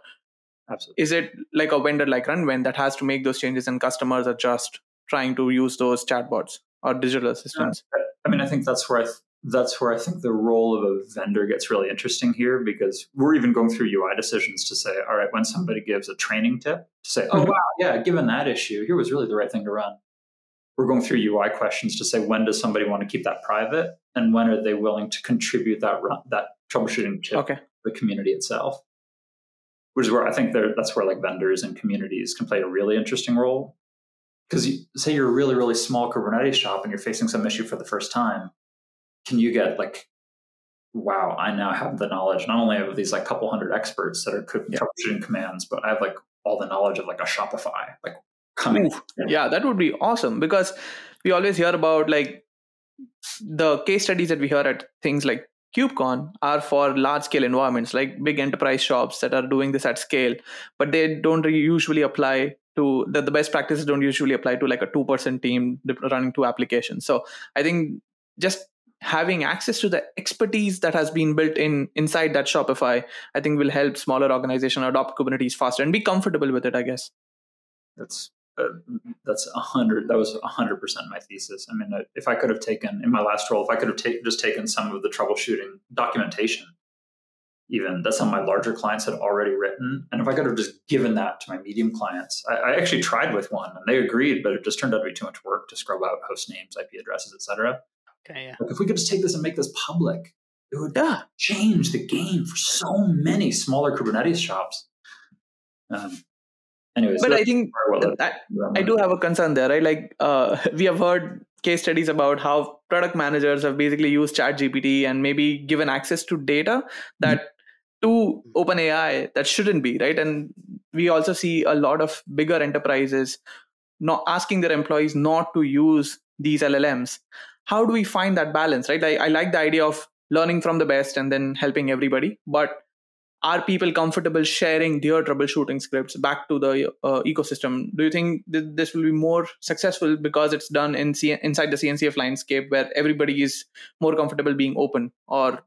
Absolutely. is it like a vendor like runwhen that has to make those changes and customers are just trying to use those chatbots or digital assistants i mean i think that's where i th- that's where I think the role of a vendor gets really interesting here because we're even going through UI decisions to say, all right, when somebody gives a training tip, to say, oh, mm-hmm. wow, yeah, given that issue, here was really the right thing to run. We're going through UI questions to say, when does somebody want to keep that private? And when are they willing to contribute that run, that troubleshooting tip okay. to the community itself? Which is where I think that's where like vendors and communities can play a really interesting role. Because you, say you're a really, really small Kubernetes shop and you're facing some issue for the first time can you get like wow i now have the knowledge not only of these like couple hundred experts that are yeah. troubleshooting commands but i have like all the knowledge of like a shopify like coming Ooh, yeah that would be awesome because we always hear about like the case studies that we hear at things like KubeCon are for large scale environments like big enterprise shops that are doing this at scale, but they don't usually apply to the, the best practices don't usually apply to like a two person team running two applications. So I think just having access to the expertise that has been built in inside that Shopify, I think will help smaller organization adopt Kubernetes faster and be comfortable with it. I guess that's uh, that's a hundred. That was a hundred percent my thesis. I mean, if I could have taken in my last role, if I could have ta- just taken some of the troubleshooting documentation, even that some of my larger clients had already written, and if I could have just given that to my medium clients, I, I actually tried with one and they agreed, but it just turned out to be too much work to scrub out host names, IP addresses, etc. Okay, yeah. Like if we could just take this and make this public, it would yeah. change the game for so many smaller Kubernetes shops. Um, anyways, but I think I, I do have a concern there, right? Like uh, we have heard case studies about how product managers have basically used ChatGPT and maybe given access to data that to OpenAI that shouldn't be, right? And we also see a lot of bigger enterprises not asking their employees not to use these LLMs how do we find that balance right I, I like the idea of learning from the best and then helping everybody but are people comfortable sharing their troubleshooting scripts back to the uh, ecosystem? Do you think th- this will be more successful because it's done in C- inside the cncf landscape where everybody is more comfortable being open? Or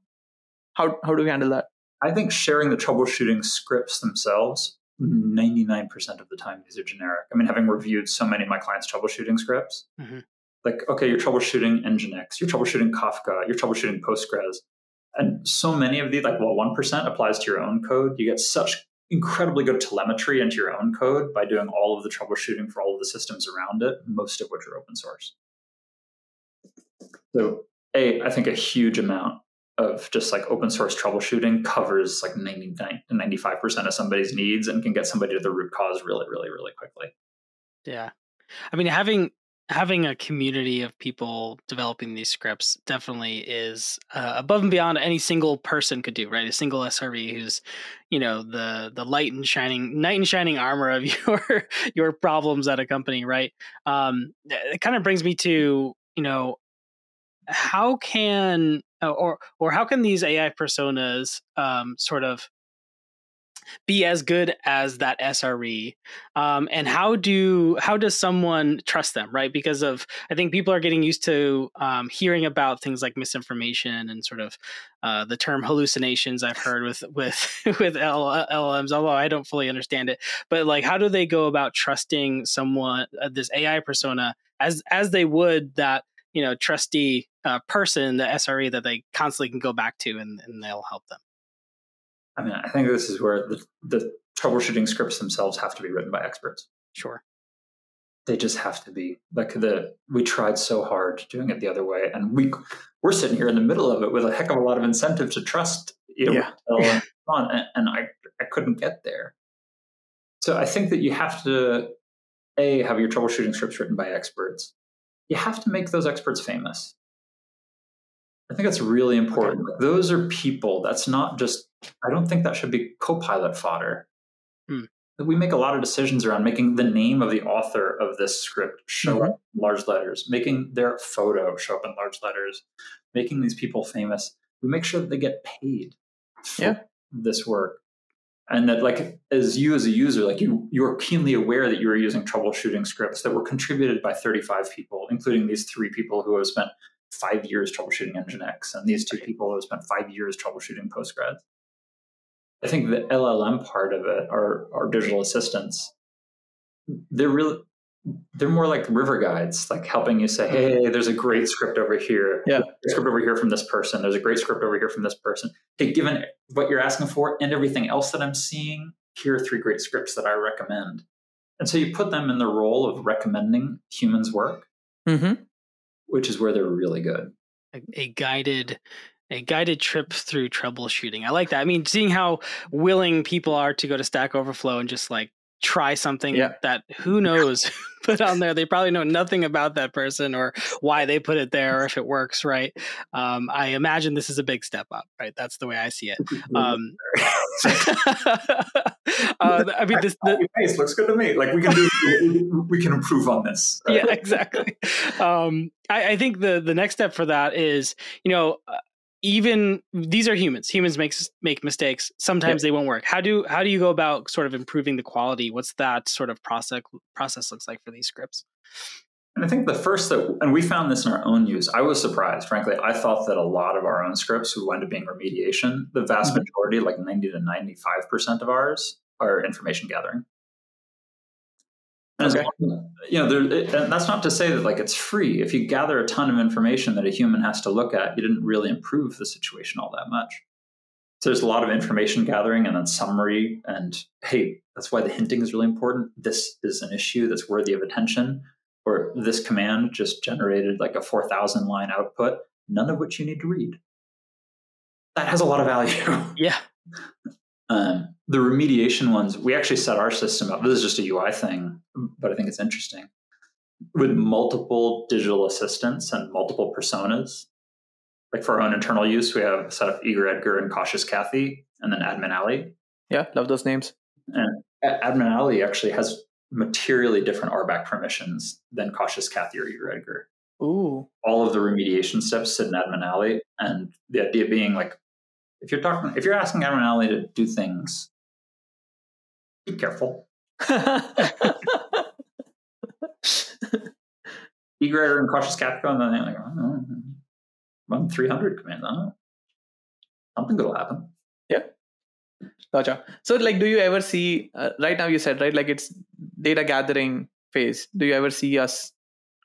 how, how do we handle that? I think sharing the troubleshooting scripts themselves 99% of the time these are generic. I mean having reviewed so many of my clients troubleshooting scripts mm-hmm. like, okay, you're troubleshooting Nginx, you're troubleshooting Kafka, you're troubleshooting Postgres. And so many of these, like, well, 1% applies to your own code. You get such incredibly good telemetry into your own code by doing all of the troubleshooting for all of the systems around it, most of which are open source. So, A, I think a huge amount of just like open source troubleshooting covers like 99 to 95% of somebody's needs and can get somebody to the root cause really, really, really quickly. Yeah. I mean, having having a community of people developing these scripts definitely is uh, above and beyond any single person could do right? A single sre who's you know the the light and shining knight and shining armor of your your problems at a company right? Um it kind of brings me to you know how can or or how can these ai personas um sort of be as good as that SRE? Um, and how do how does someone trust them, right? Because of I think people are getting used to um, hearing about things like misinformation and sort of uh, the term hallucinations I've heard with with with LLMs, although I don't fully understand it. But like, how do they go about trusting someone, uh, this AI persona, as as they would that you know trusty uh, person, the SRE that they constantly can go back to, and, and they'll help them. I mean, I think this is where the, the troubleshooting scripts themselves have to be written by experts. Sure. They just have to be like the we tried so hard doing it the other way, and we we're sitting here in the middle of it with a heck of a lot of incentive to trust you know, yeah. on, and, and I I couldn't get there. So I think that you have to a have your troubleshooting scripts written by experts. You have to make those experts famous. I think that's really important. Okay. Those are people. That's not just, I don't think that should be co pilot fodder. Hmm. We make a lot of decisions around making the name of the author of this script show mm-hmm. up in large letters, making their photo show up in large letters, making these people famous. We make sure that they get paid yeah. this work and that like as you as a user like you you're keenly aware that you are using troubleshooting scripts that were contributed by 35 people including these three people who have spent five years troubleshooting nginx and these two people have spent five years troubleshooting postgres i think the llm part of it our our digital assistants they're really they're more like river guides, like helping you say, "Hey, there's a great script over here. Yeah, script over here from this person. There's a great script over here from this person. Hey, given what you're asking for and everything else that I'm seeing, here are three great scripts that I recommend." And so you put them in the role of recommending humans' work, mm-hmm. Which is where they're really good. A, a guided a guided trip through troubleshooting. I like that. I mean, seeing how willing people are to go to Stack Overflow and just like try something yeah. that who knows put on there. They probably know nothing about that person or why they put it there or if it works right. Um, I imagine this is a big step up, right? That's the way I see it. Um, uh, I mean, this the face looks good to me. Like we can do, we can improve on this. yeah, exactly. Um, I, I, think the the next step for that is, you know, uh, even these are humans. Humans make make mistakes. Sometimes they won't work. How do how do you go about sort of improving the quality? What's that sort of process process looks like for these scripts? And i think the first that and we found this in our own use. I was surprised frankly. I thought that a lot of our own scripts who went up being remediation. The vast mm-hmm. majority like 90 to 95% of ours are information gathering and okay. you know, there, and that's not to say that like it's free. If you gather a ton of information that a human has to look at, you didn't really improve the situation all that much. So there's a lot of information gathering and then summary. And hey, that's why the hinting is really important. This is an issue that's worthy of attention. Or this command just generated like a 4,000 line output, none of which you need to read. That has a lot of value. Yeah. Um, the remediation ones, we actually set our system up. This is just a UI thing, but I think it's interesting. With multiple digital assistants and multiple personas. Like for our own internal use, we have a set up Eager Edgar and Cautious Kathy, and then Admin Ali. Yeah, love those names. And Admin Ali actually has materially different RBAC permissions than Cautious Kathy or Eager Edgar. Ooh. All of the remediation steps sit in Admin Ali, and the idea being like if you're talking, if you're asking Admin Ali to do things, be careful. Eager and cautious and then they're like, oh, run 300 commands. Oh, something good will happen. Yeah. Gotcha. So, like, do you ever see, uh, right now you said, right, like it's data gathering phase. Do you ever see us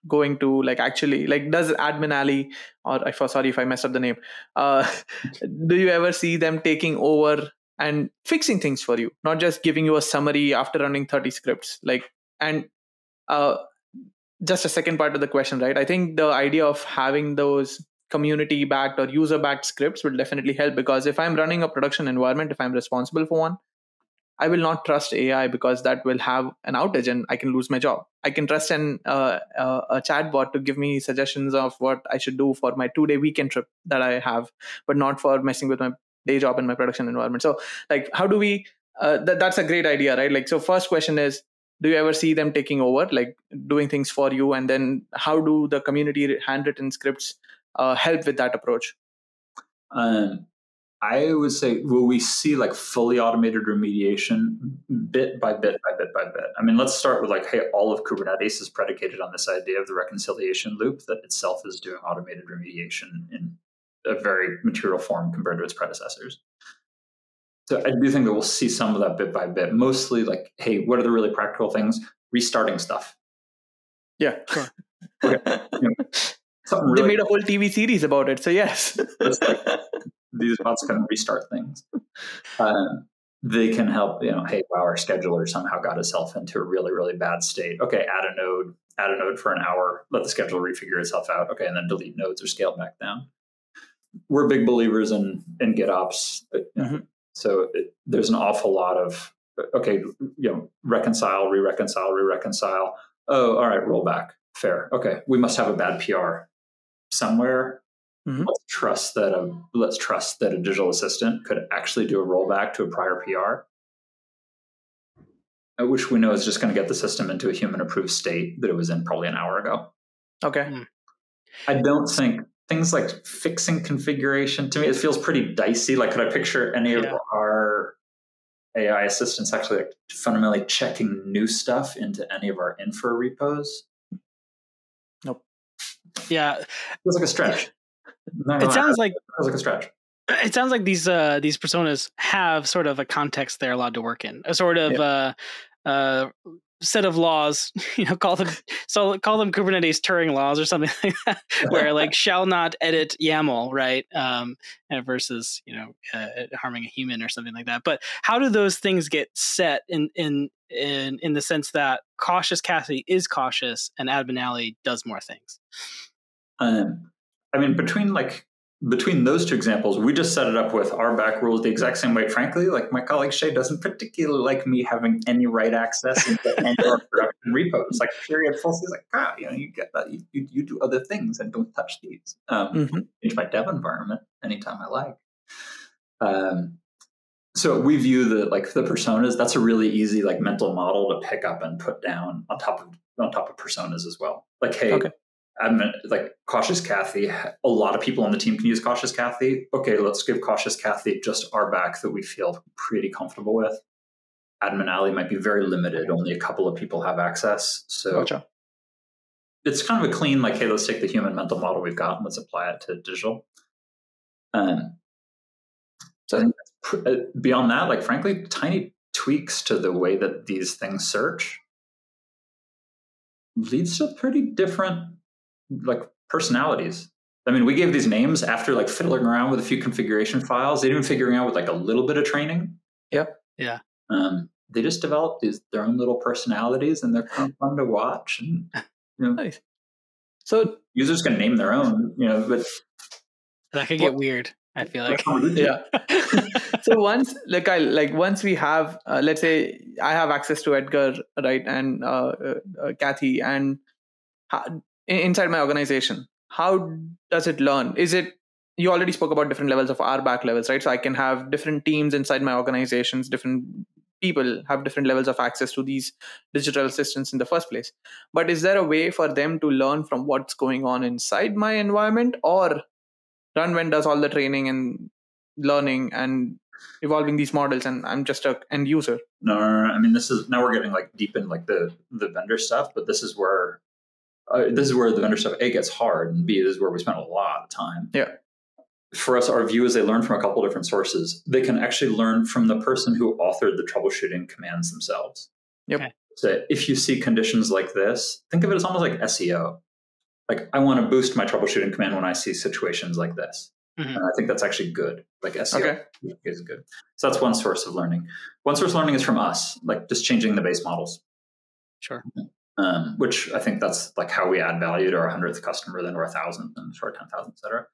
going to like actually like does admin ali or i sorry if i messed up the name uh, do you ever see them taking over and fixing things for you not just giving you a summary after running 30 scripts like and uh, just a second part of the question right i think the idea of having those community backed or user backed scripts will definitely help because if i'm running a production environment if i'm responsible for one I will not trust AI because that will have an outage and I can lose my job. I can trust an uh, uh, a chatbot to give me suggestions of what I should do for my two day weekend trip that I have, but not for messing with my day job in my production environment. So, like, how do we? Uh, th- that's a great idea, right? Like, so first question is, do you ever see them taking over, like doing things for you, and then how do the community handwritten scripts uh, help with that approach? Um, I would say, will we see like fully automated remediation bit by bit by bit by bit? I mean, let's start with like, hey, all of Kubernetes is predicated on this idea of the reconciliation loop that itself is doing automated remediation in a very material form compared to its predecessors. So I do think that we'll see some of that bit by bit. Mostly like, hey, what are the really practical things? Restarting stuff. Yeah, sure. okay. you know, really they made a whole TV series about it. So yes these bots can restart things. Um, they can help, you know, hey, wow, our scheduler somehow got itself into a really, really bad state. Okay, add a node, add a node for an hour, let the scheduler refigure itself out. Okay, and then delete nodes or scale back down. We're big believers in in GitOps. Mm-hmm. So it, there's an awful lot of okay, you know, reconcile, re-reconcile, re-reconcile. Oh, all right, roll back. Fair. Okay, we must have a bad PR somewhere Mm-hmm. Let's trust that a let's trust that a digital assistant could actually do a rollback to a prior PR, which we know is just going to get the system into a human approved state that it was in probably an hour ago. Okay. Mm. I don't think things like fixing configuration to me it feels pretty dicey. Like could i picture any of our ai assistants actually like fundamentally checking new stuff into any of our infra repos? Nope. Yeah, feels like a stretch. Not it sounds like feels like a stretch. it sounds like these uh these personas have sort of a context they're allowed to work in. A sort of uh uh set of laws you know call them so call them kubernetes turing laws or something like that where like shall not edit yaml right? Um versus you know uh, harming a human or something like that. But how do those things get set in in in in the sense that cautious Kathy is cautious and admin Ali does more things? Um, I mean, between like between those two examples, we just set it up with RBAC rules the exact same way. Frankly, like my colleague Shay doesn't particularly like me having any write access into any of our production repos. Like period full. He's like, ah, you know, you get that. You, you, you do other things and don't touch these. Um, Mhm. change my dev environment anytime I like. Um, so we view the like the personas. That's a really easy like mental model to pick up and put down on top of on top of personas as well. Like, hey, Okay. I'm like cautious Kathy. A lot of people on the team can use cautious Kathy. Okay, let's give cautious Kathy just RBAC that we feel pretty comfortable with. Admin Ali might be very limited. Only a couple of people have access. So Gotcha. it's kind of a clean, like, hey, let's take the human mental model we've got and let's apply it to digital. Um, so I think pr- uh, beyond that, like, frankly, tiny tweaks to the way that these things search leads to pretty different, like, personalities. I mean, we gave these names after like fiddling around with a few configuration files, They didn't even figuring out with like a little bit of training. Yep. Yeah. Um, they just developed these their own little personalities, and they're kind of fun to watch. And you know, Nice. So users can name their own, you know, but that could get weird i feel like yeah. so once like I like once we have uh, let's say I have access to Edgar right and uh, uh, uh, Kathy and how, in- inside my organization, how does it learn? Is it you already spoke about different levels of RBAC levels, right? So I can have different teams inside my organizations, different people have different levels of access to these digital assistants in the first place. But is there a way for them to learn from what's going on inside my environment, or RunWhen does all the training and learning and evolving these models, and I'm just a end user? no, no, no, I mean, this is now we're getting like deep in like the the vendor stuff, but this is where uh, this is where the vendor stuff a gets hard, and b this is where we spend a lot of time. Yeah. For us, our view is they learn from a couple different sources. They can actually learn from the person who authored the troubleshooting commands themselves. Yep. Okay. So if you see conditions like this, think of it as almost like SEO. Like I want to boost my troubleshooting command when I see situations like this. Mhm. And I think that's actually good. Like SEO Okay. is good. So that's one source of learning. One source of learning is from us, like just changing the base models, sure um, which I think that's like how we add value to our hundredth customer, then to our thousandth, and to our ten thousand, et cetera.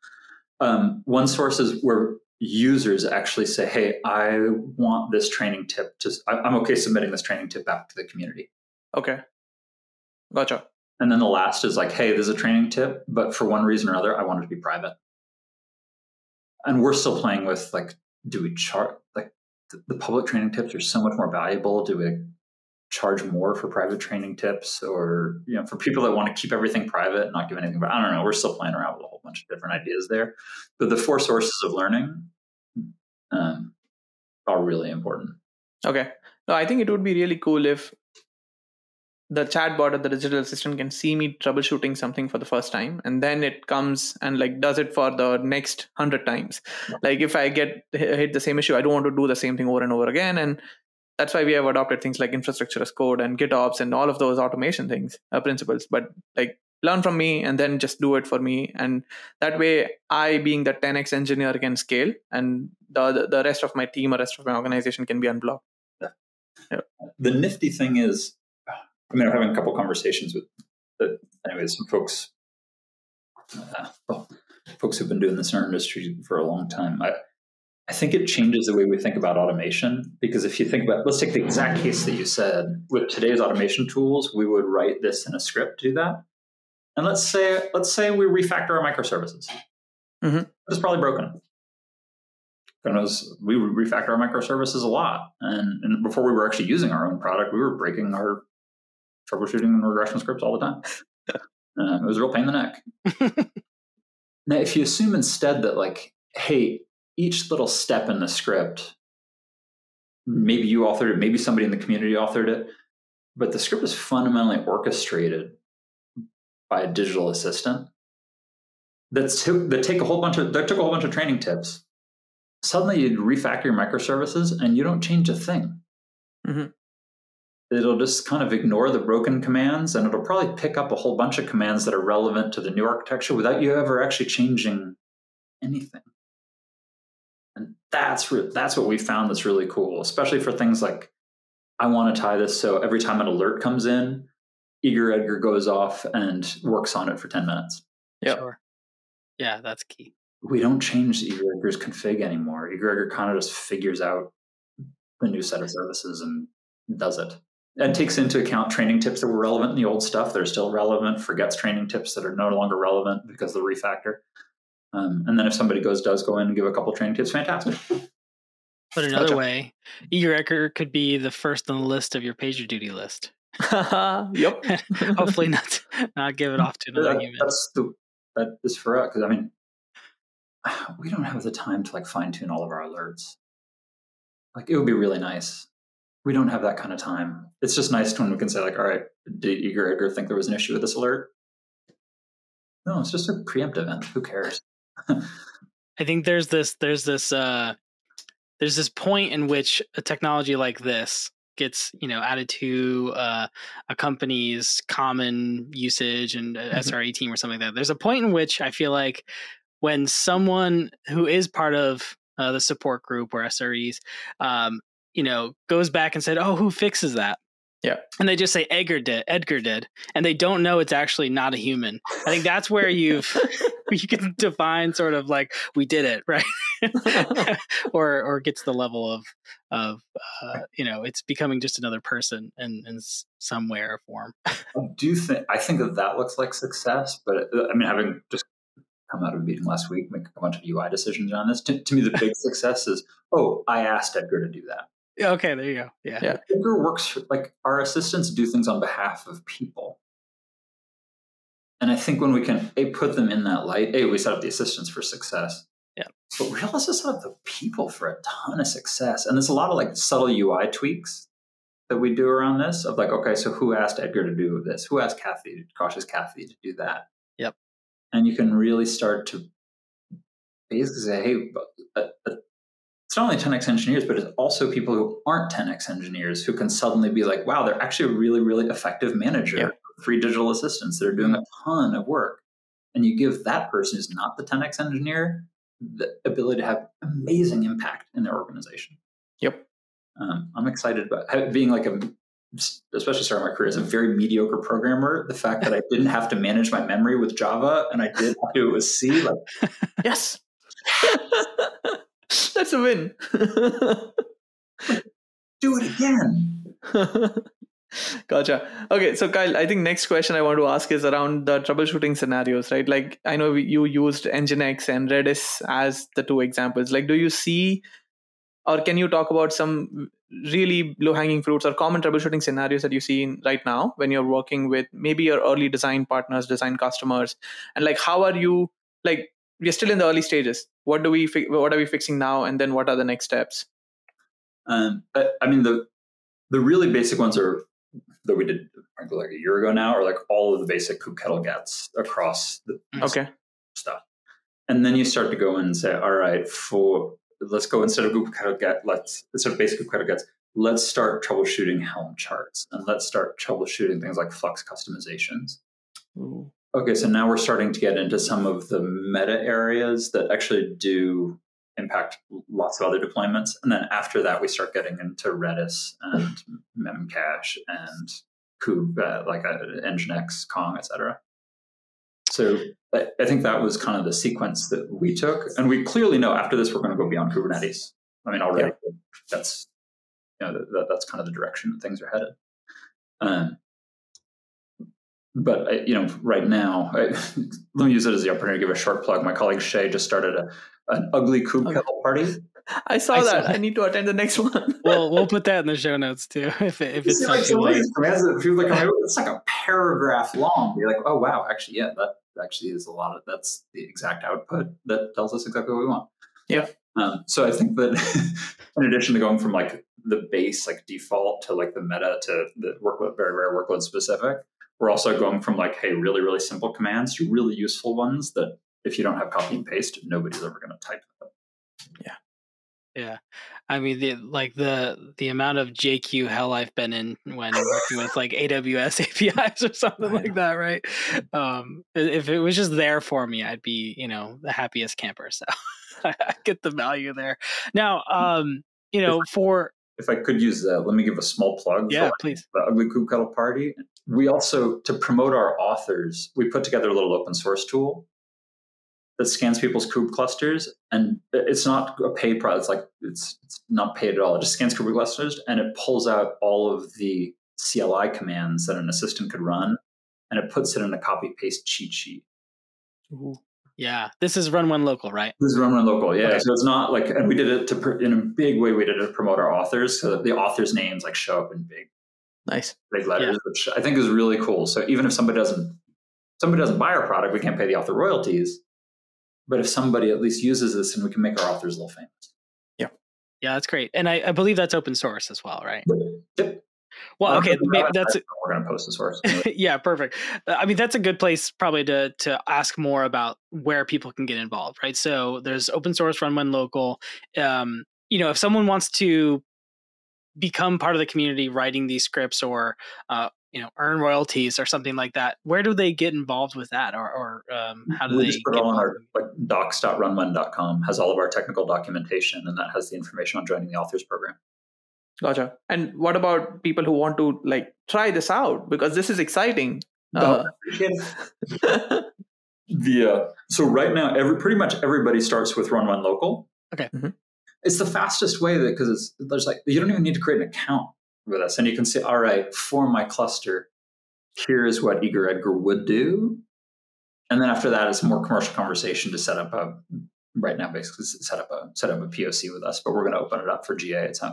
Um, one source is where users actually say, "Hey, I want this training tip. To I'm okay submitting this training tip back to the community." Okay, gotcha. And then the last is like, "Hey, there's a training tip, but for one reason or other, I want it to be private." And we're still playing with like, do we chart like the, the public training tips are so much more valuable? Do we charge more for private training tips, or you know, for people that want to keep everything private and not give anything? But I don't know. We're still playing around with a whole bunch of different ideas there. But the four sources of learning um, are really important. Okay. No, I think it would be really cool if the chatbot or the digital assistant can see me troubleshooting something for the first time and then it comes and like does it for the next 100 times like if i get hit the same issue i don't want to do the same thing over and over again and that's why we have adopted things like infrastructure as code and gitops and all of those automation things uh, principles. But like learn from me and then just do it for me. And that way i being the 10x engineer can scale and the the rest of my team or rest of my organization can be unblocked. The nifty thing is, I mean, I'm having a couple conversations with, uh, anyways, some folks, uh, well, folks who've been doing this in our industry for a long time. I, I think it changes the way we think about automation because if you think about, let's take the exact case that you said. With today's automation tools, we would write this in a script to do that, and let's say let's say we refactor our microservices. Mhm. It's probably broken. Because we refactor our microservices a lot, and, and before we were actually using our own product, we were breaking our troubleshooting and regression scripts all the time. uh, it was a real pain in the neck. Now, if you assume instead that, like, hey, each little step in the script, maybe you authored it, maybe somebody in the community authored it, but the script is fundamentally orchestrated by a digital assistant that took that take a whole bunch of that took a whole bunch of training tips. Suddenly, you refactor your microservices and you don't change a thing. Mm-hmm. It'll just kind of ignore the broken commands, and it'll probably pick up a whole bunch of commands that are relevant to the new architecture without you ever actually changing anything. And that's re- that's what we found that's really cool, especially for things like I want to tie this so every time an alert comes in, Eager Edgar goes off and works on it for 10 minutes. Yeah. Sure. Yeah, that's key. We don't change Eager Edgar's config anymore. Eager Edgar kind of just figures out the new set of services and does it. And takes into account training tips that were relevant in the old stuff. They're still relevant, forgets training tips that are no longer relevant because of the refactor. Um, and then if somebody goes does go in and give a couple training tips, fantastic. But another Gotcha. way, Eager Edgar could be the first on the list of your pager duty list. yep. Hopefully not not give it off to another That- human. that's the that is for us because I mean we don't have the time to like fine tune all of our alerts. Like it would be really nice. We don't have that kind of time. It's just nice when we can say like, all right, did Eager Edgar think there was an issue with this alert? No, it's just a preemptive event. Who cares? I think there's this there's this uh there's this point in which a technology like this gets you know added to uh, a company's common usage and a Mhm. SRE team or something like that. There's a point in which I feel like when someone who is part of uh, the support group or SREs, um, you know, goes back and said, "Oh, who fixes that?" Yeah. and they just say Edgar did, Edgar did, and they don't know it's actually not a human. I think that's where you've you can define sort of like we did it right or or gets the level of of uh, you know it's becoming just another person in in some way or form I do think I think that that looks like success, but uh, I mean, having just come out of a meeting last week, make a bunch of UI decisions on this. To, to me, the big success is, oh, I asked Edgar to do that. Yeah, okay there you go yeah, Yeah. Edgar works for, like our assistants do things on behalf of people. And I think when we can a put them in that light, a we set up the assistants for success. Yeah. But we also set up the people for a ton of success. And there's a lot of like subtle UI tweaks that we do around this of like, okay, so who asked Edgar to do this? Who asked Kathy, cautious Kathy, to do that? Yep. And you can really start to basically say, hey, but, uh, uh, it's not only 10x engineers, but it's also people who aren't 10x engineers who can suddenly be like, wow, they're actually a really, really effective manager, Yeah. free digital assistants that are doing a ton of work. And you give that person who's not the 10x engineer the ability to have amazing impact in their organization. Yep. Um, I'm excited about being like a, especially starting my career as a very mediocre programmer. The fact that I didn't have to manage my memory with Java and I did have to do it with C, like yes. That's a win. do it again. gotcha. Okay, so Kyle, I think next question I want to ask is around the troubleshooting scenarios, right? Like I know you used Nginx and Redis as the two examples. Like, do you see, or can you talk about some really low-hanging fruits or common troubleshooting scenarios that you see in, right now when you're working with maybe your early design partners, design customers, and like how are you like? We're still in the early stages. What do we? Fi- what are we fixing now? And then what are the next steps? Um, I, I mean, the the really basic ones are that we did frankly like a year ago now, are like all of the basic kubectl gets across the Okay. stuff. And then you start to go in and say, all right, for let's go instead of kubectl get, let's instead of basic kubectl gets, let's start troubleshooting Helm charts and let's start troubleshooting things like flux Kustomizations. Okay, so now we're starting to get into some of the meta areas that actually do impact lots of other deployments. And then after that, we start getting into Redis and Memcache and Kube, uh, like uh, Nginx, Kong, etc. So I I think that was kind of the sequence that we took. And we clearly know after this, we're going to go beyond Kubernetes. I mean, already that's, you know, that, that's kind of the direction that things are headed. Um, but I, you know, right now, I, let me use it as the opportunity to give a short plug. My colleague Shay just started a an ugly kubectl party. I saw I that. that. I need to attend the next one. we'll we'll put that in the show notes too if it, if it's See, like, too some of late these commands that people like, it's like a paragraph long. You're like, oh wow, actually, yeah, that actually is a lot of that's the exact output that tells us exactly what we want. Yeah. Um, so I think that in addition to going from like the base like default to like the meta to the workload very very workload specific, we're also going from like hey really really simple commands to really useful ones that if you don't have copy and paste, nobody's ever going to type them. Yeah. Yeah, I mean the like the the amount of JQ hell I've been in when working with like AWS APIs or something like that, right? Um, if it was just there for me, I'd be you know the happiest camper. So I get the value there. Now, um, you know, for if I could use that, let me give a small plug. Yeah, for please. The Ugly kubectl Party. We also to promote our authors, we put together a little open source tool that scans people's kube clusters and it's not a paid product it's like it's, it's not paid at all it just scans kube clusters and it pulls out all of the cli commands that an assistant could run and it puts it in a copy paste cheat sheet Ooh. Yeah. This is RunWhen Local right? This is RunWhen Local yeah. Okay. so it's not like and we did it to in a big way we did it to promote our authors so that the authors names like show up in big nice. big letters yeah. which i think is really cool. So even if somebody doesn't somebody doesn't buy our product we can't pay the author royalties. But if somebody at least uses this and we can make our authors a little famous. Yeah. Yeah that's great. And i, I believe that's open source as well right? Yep well, okay, that's a, we're going to post the source. yeah, perfect. Uh, I mean, that's a good place probably to to ask more about where people can get involved, right? So there's open source RunWhen Local. Um, you know, if someone wants to become part of the community writing these scripts or uh, you know earn royalties or something like that where do they get involved with that or, or um, how do we they just put it on our like docs.runwhen.com has all of our technical documentation and that has the information on joining the authors program gotcha and what about people who want to like try this out because this is exciting uh, the uh, so right now every pretty much everybody starts with RunWhen Local okay mm-hmm. it's the fastest way that because it's there's like you don't even need to create an account with us. And you can say, all right, for my cluster, here's what Eager Edgar would do. And then after that, it's a more commercial conversation to set up a right now basically set up a set up a POC with us. But we're going to open it up for GA. It's uh,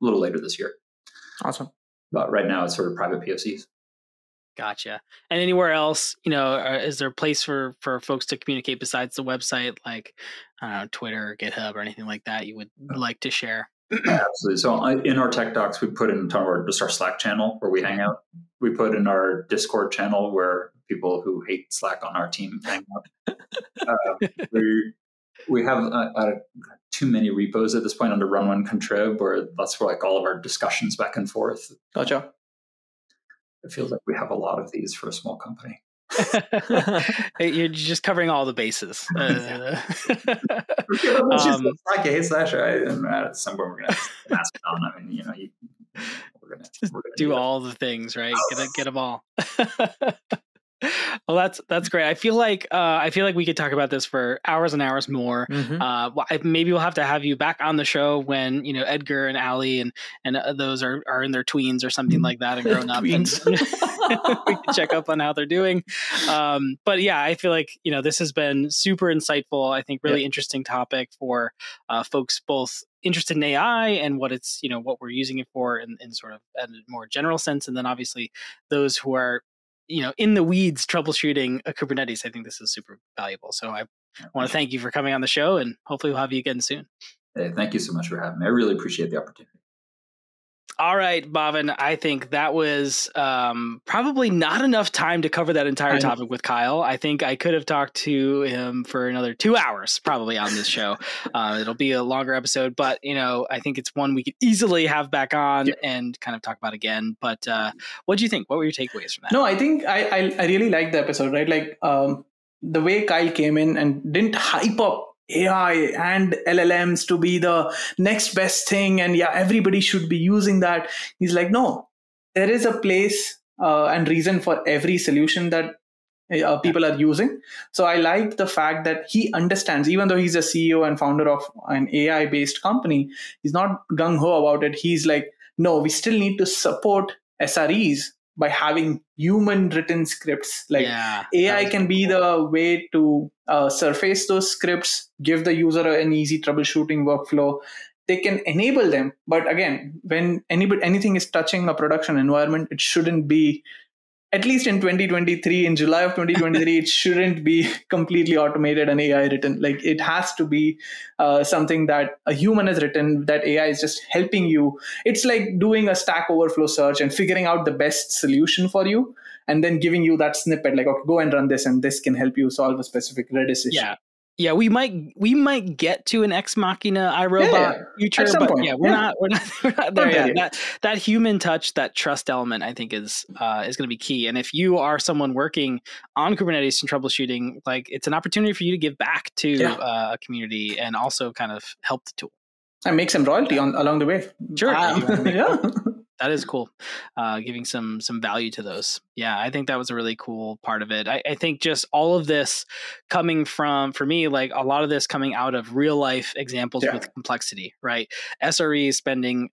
a little later this year. Awesome. But right now, it's sort of private POCs. Gotcha. And anywhere else, you know, uh, is there a place for for folks to communicate besides the website, like I don't know, Twitter, or GitHub, or anything like that? You would like to share? Absolutely. So in our tech docs, we put in a ton of our just our Slack channel where we hang out. We put in our Discord channel where people who hate Slack on our team hang out. uh, we we have uh, uh, too many repos at this point under RunWhen Contrib, where that's where like all of our discussions back and forth. Gotcha. It feels like we have a lot of these for a small company. You're just covering all the bases. Uh, um, like a slash right, and uh, somewhere we're gonna it on. I mean, you know, you, we're gonna, we're gonna do, do all the things, right? Get get them all well that's that's great i feel like uh, i feel like we could talk about this for hours and hours more mm-hmm. uh, maybe we'll have to have you back on the show when you know edgar and ali and and uh, those are, are in their tweens or something like that and grown up and we can check up on how they're doing um, but yeah i feel like you know this has been super insightful i think really yeah. interesting topic for uh, folks both interested in AI and what it's you know what we're using it for in, in sort of a more general sense, and then obviously those who are you know in the weeds troubleshooting a Kubernetes. I think this is super valuable. So I want to thank you for coming on the show, and hopefully we'll have you again soon. Hey, thank you so much for having me. I really appreciate the opportunity. All right, Bhavin, I think that was um, probably not enough time to cover that entire topic with Kyle. I think I could have talked to him for another two hours, probably on this show. uh, it'll be a longer episode, but you know, I think it's one we could easily have back on yeah. and kind of talk about again. But uh, what do you think? What were your takeaways from that? No, I think I I, I really liked the episode. Right, like um, the way Kyle came in and didn't hype up AI and LLMs to be the next best thing, and yeah, everybody should be using that. He's like, no, there is a place uh, and reason for every solution that uh, people are using. So I like the fact that he understands, even though he's a CEO and founder of an AI based company, he's not gung ho about it. He's like, no, we still need to support SREs by having human written scripts. Like yeah, ai can be the way to uh, surface those scripts give the user an easy troubleshooting workflow. They can enable them but again when anybody anything is touching a production environment it shouldn't be at least in 2023 in july of 2023 it shouldn't be completely automated and ai written. Like it has to be uh, something that a human has written that ai is just helping you. It's like doing a stack overflow search and figuring out the best solution for you and then giving you that snippet like okay go and run this and this can help you solve a specific redis issue. Yeah yeah, we might we might get to an ex machina iRobot yeah, yeah. future, but point. yeah, we're yeah. not we're not we're not there yet. That that human touch, that trust element, I think is uh, is going to be key. And if you are someone working on Kubernetes and troubleshooting, like it's an opportunity for you to give back to uh, a community and also kind of help the tool and make some royalty on along the way. Sure, um, yeah that is cool. Uh, giving some some value to those. Yeah, I think that was a really cool part of it. I, I, think just all of this coming from for me, like a lot of this coming out of real life examples yeah. with complexity, right? SRE spending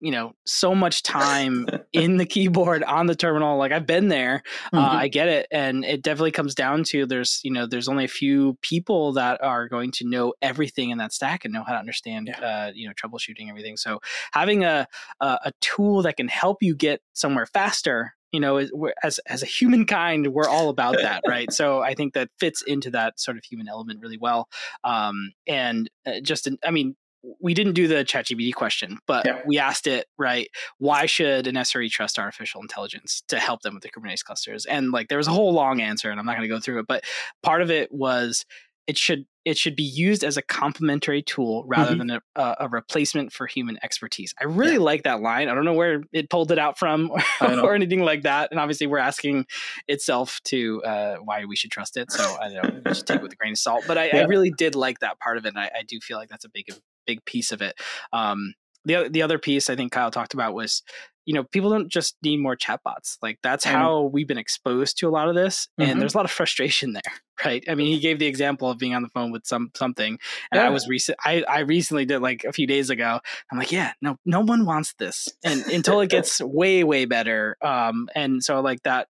you know so much time in the keyboard on the terminal like i've been there uh, mm-hmm. uh, i get it and it definitely comes down to there's you know there's only a few people that are going to know everything in that stack and know how to understand yeah. uh, you know troubleshooting everything so having a, a, a tool that can help you get somewhere faster you know as as a humankind we're all about that right so i think that fits into that sort of human element really well um, and uh, just i mean we didn't do the ChatGPT question, but yeah. we asked it, right? Why should an SRE trust artificial intelligence to help them with the Kubernetes clusters? And like there was a whole long answer, and I'm not going to go through it, but part of it was it should it should be used as a complementary tool rather mm-hmm. than a, a, replacement for human expertise. I really yeah. like that line. I don't know where it pulled it out from or, or anything like that. And obviously, we're asking itself to uh, why we should trust it. So I don't know, just take it with a grain of salt. But I, yeah. I really did like that part of it. And I, I, do feel like that's a big big piece of it. Um, the the other piece I think Kyle talked about was you know people don't just need more chatbots like that's how we've been exposed to a lot of this and mm-hmm. there's a lot of frustration there right i mean he gave the example of being on the phone with some something and yeah. i was recent I, I recently did like a few days ago i'm like yeah no no one wants this and until it gets way way better um and so like that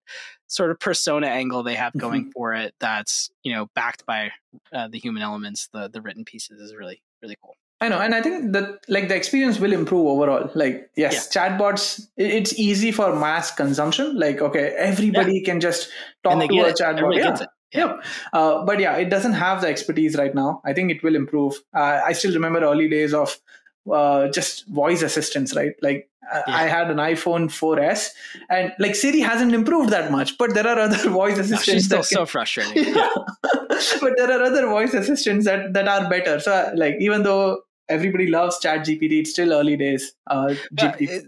sort of persona angle they have going mm-hmm. for it that's you know backed by uh, the human elements the the written pieces is really really cool I know, and I think that like the experience will improve overall. Like, yes, yeah. chatbots, it's easy for mass consumption. Like, okay, everybody yeah. can just talk to a chatbot. Yeah. Yeah. Uh, but yeah, it doesn't have the expertise right now. I think it will improve. Uh, I still remember early days of uh, just voice assistants, right? Like yeah. I had an iPhone 4S, and like Siri hasn't improved that much, but there are other voice assistants. No, she's still so frustrating. Yeah. but there are other voice assistants that that are better. So like even though everybody loves chat gpt it's still early days uh,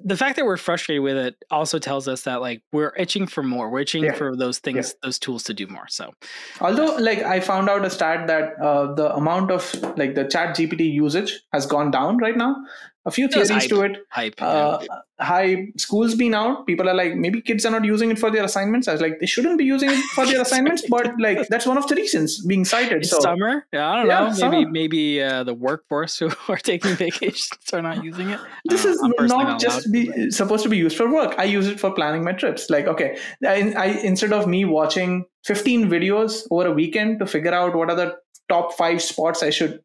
the fact that we're frustrated with it also tells us that like we're itching for more. We're itching yeah. for those things yeah. those tools to do more so. Although like i found out a stat that uh, the amount of like the chat gpt usage has gone down right now a few theories to it. Hype. Uh, yeah. High schools being out, people are like, maybe kids are not using it for their assignments. I was like, they shouldn't be using it for their assignments, but like that's one of the reasons being cited. It's so summer, yeah, I don't yeah, know. Maybe summer. maybe uh, the workforce who are taking vacations are not using it. This is not just be supposed to be used for work. I use it for planning my trips. Like, okay, I, I instead of me watching 15 videos over a weekend to figure out what are the top five spots I should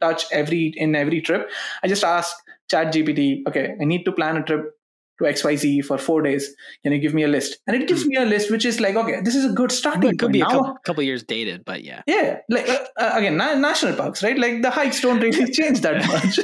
touch every in every trip, I just ask chat gpt okay i need to plan a trip to xyz for four days. Can you give me a list? And it gives hmm. me a list which is like okay this is a good starting it could point. be a couple, couple, years dated but yeah. Yeah like uh, uh, again na- national parks right? Like the hikes don't really change that much.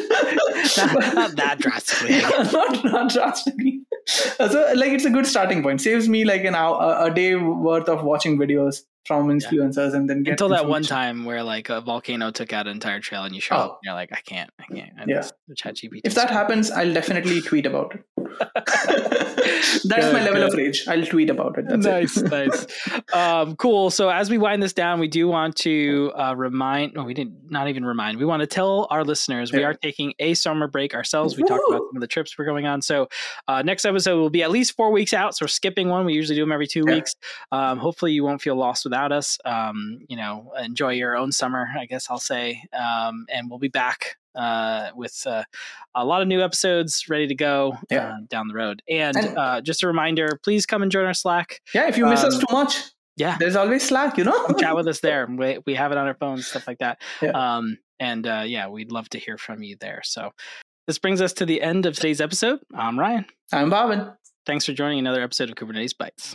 Not, not, that drastically. Not, not drastically so like it's a good starting point. Saves me like an hour a day worth of watching videos from influencers yeah. and then until that one time where like a volcano took out an entire trail and you show oh. up and you're like I can't I can't and yeah. chat GPT if that happens I'll definitely tweet about it that's good, my level good. of rage I'll tweet about it that's nice it. nice um, cool so as we wind this down we do want to uh, remind no we didn't not even remind we want to tell our listeners yeah. we are taking a summer break ourselves we Woo! talked about some of the trips we're going on so uh, next episode will be at least four weeks out so we're skipping one we usually do them every two yeah. weeks um, hopefully you won't feel lost without us. Um, you know, enjoy your own summer, I guess I'll say. Um, and we'll be back uh, with uh, a lot of new episodes ready to go yeah. uh, down the road. And, and uh, just a reminder, please come and join our Slack. Yeah, if you miss us um, too much, yeah, there's always Slack. You know, chat with us there. We, we have it on our phones, stuff like that. Yeah. Um, and uh, yeah, we'd love to hear from you there. So this brings us to the end of today's episode. I'm Ryan. I'm Bhavin. Thanks for joining another episode of Kubernetes Bytes.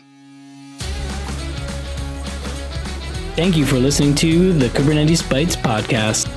Thank you for listening to the Kubernetes Bytes podcast.